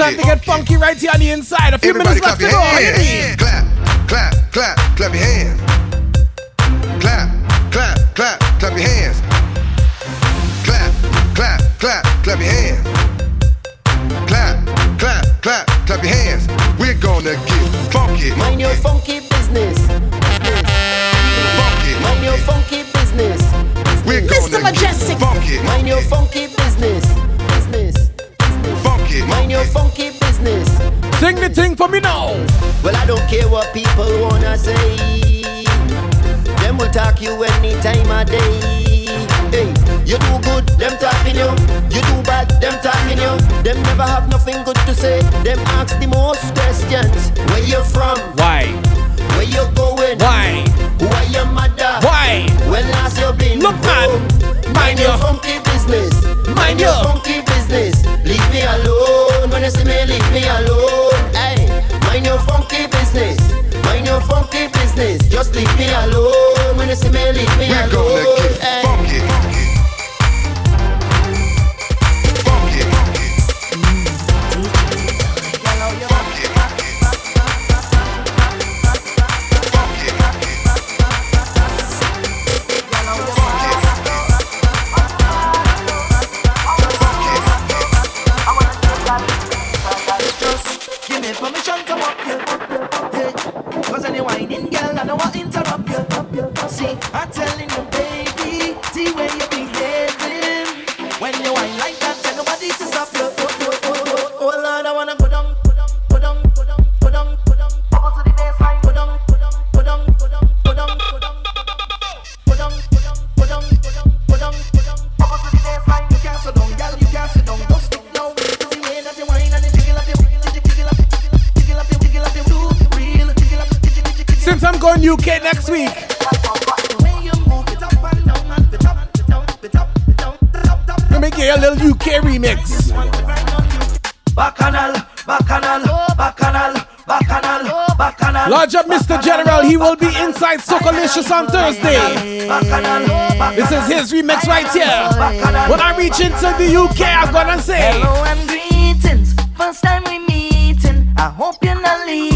Time to get funky right here on the inside. A few Everybody minutes left to go. Hands. Clap, clap, clap, clap your hands. Clap, clap, clap, clap your hands. Clap, clap, clap, clap your hands. Clap, clap, clap, clap your hands. We're gonna get funky. Mind your funky business. Funky. Mind your funky business. We're Mr. Mejustik. Funky. Mind your funky business. Business. Mind your funky business. Sing the thing for me now. Well, I don't care what people wanna say. Them will talk you any time of day. Hey, you do good, them talking you. You do bad, them talking you. Them never have nothing good to say. Them ask the most questions. Where you from? Why? Where you going? Why? Who are your mother? Why? When last you been Look, man. home? Mind your funky business. Mind your funky business. Leave me alone. When you see me, leave me alone. Hey, mind your funky business. Mind your funky business. Just leave me alone. When you see me, leave me We're alone. gonna get Hey. Remix on Thursday. This is his remix right here. When I reach into the UK, I'm gonna say. Hello and greetings. First time we meeting. I hope you're not leaving.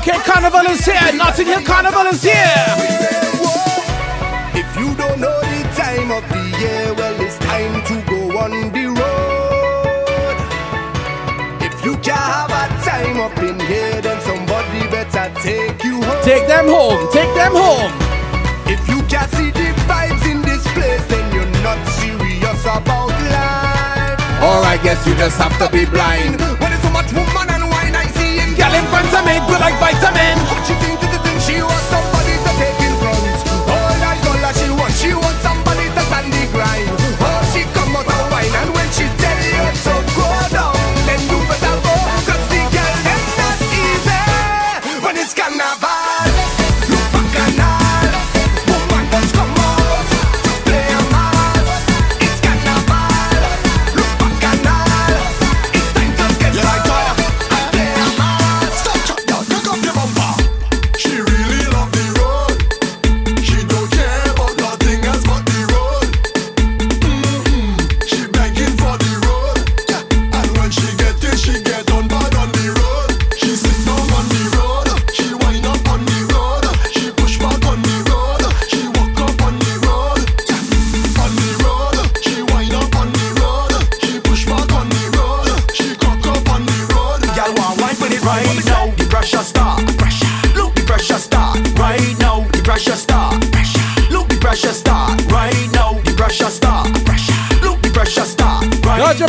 UK Carnival is here. Notting Hill, Carnival is here. If you don't know the time of the year, well, it's time to go on the road. If you can't have a time up in here, then somebody better take you home. Take them home. Take them home. If you can't see the vibes in this place, then you're not serious about life. Or I guess you just have to be blind. When there's so much woman Gal in front of me, good like vitamin.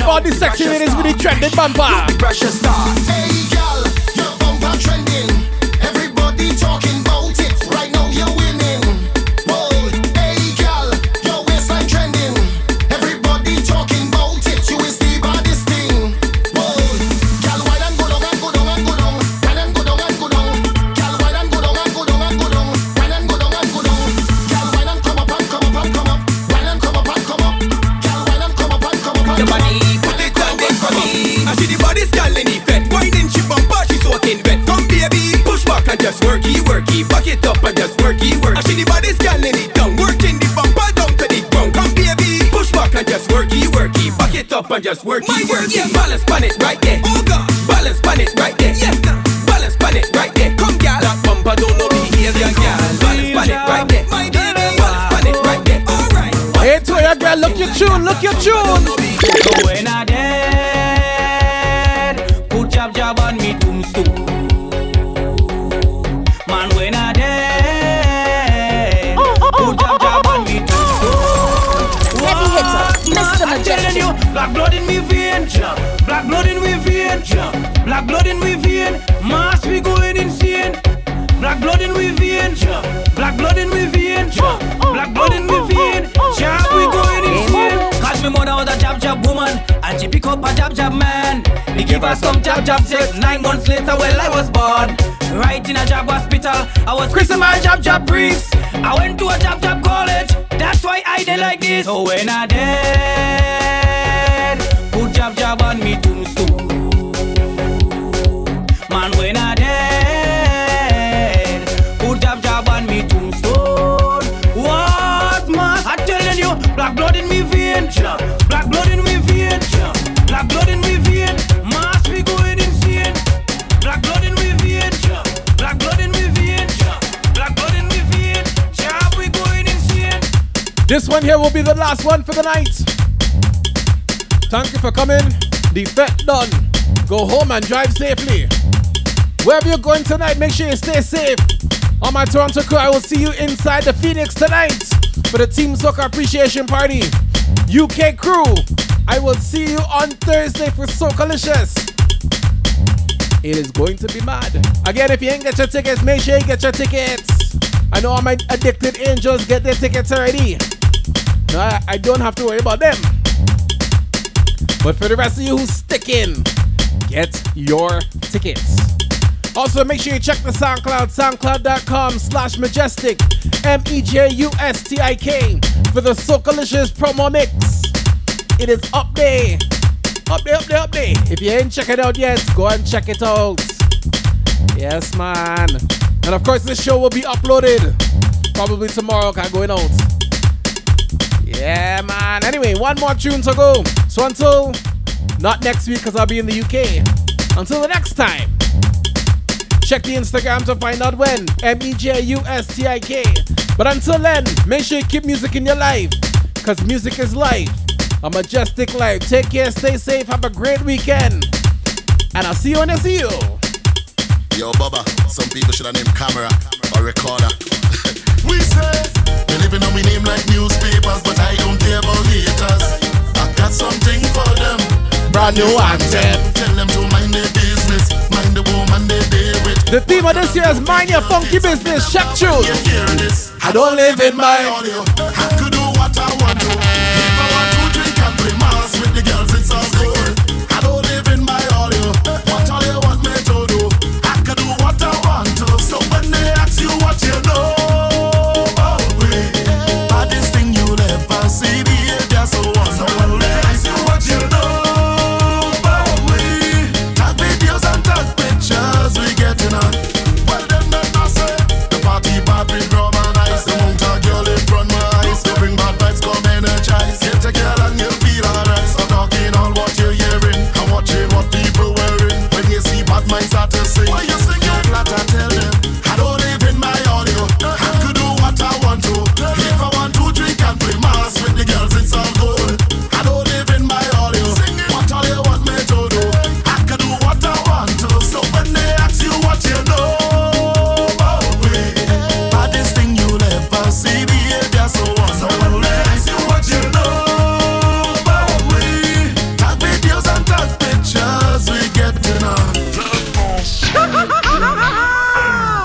All these sexy ladies with the trending bumper. Precious star. Hey. Did This one here will be the last one for the night. Thank you for coming. The fet done. Go home and drive safely. Wherever you're going tonight, make sure you stay safe. On my Toronto crew, I will see you inside the Phoenix tonight for the Team Soca Appreciation Party. UK crew, I will see you on Thursday for Socalicious. It is going to be mad. Again, if you ain't get your tickets, make sure you get your tickets. I know all my addicted angels get their tickets already. I, I don't have to worry about them. But for the rest of you who's sticking, get your tickets. Also, make sure you check the SoundCloud, soundcloud.com slash mejustik, M-E-J-U-S-T-I-K, for the Socalicious promo mix. It is up there. Up there, up there, up there. If you ain't check it out yet, go and check it out. Yes, man. And of course, this show will be uploaded probably tomorrow, can going out. Yeah, man. Anyway, one more tune to go. So until not next week, because I'll be in the UK. Until the next time, check the Instagram to find out when. M E J U S T I K. But until then, make sure you keep music in your life, because music is life. A majestic life. Take care, stay safe, have a great weekend. And I'll see you when I see you. Yo, Baba, some people should have named camera or recorder. We say, we living on we name like newspapers, but I don't care about haters. I got something for them. Brand new anthem. Tell them to mind their business, mind the woman they deal with. The theme of this year is Mind Your Funky Business. Check tune. I don't live in my. Audio. I could do what I want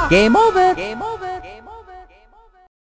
Game over. Game over.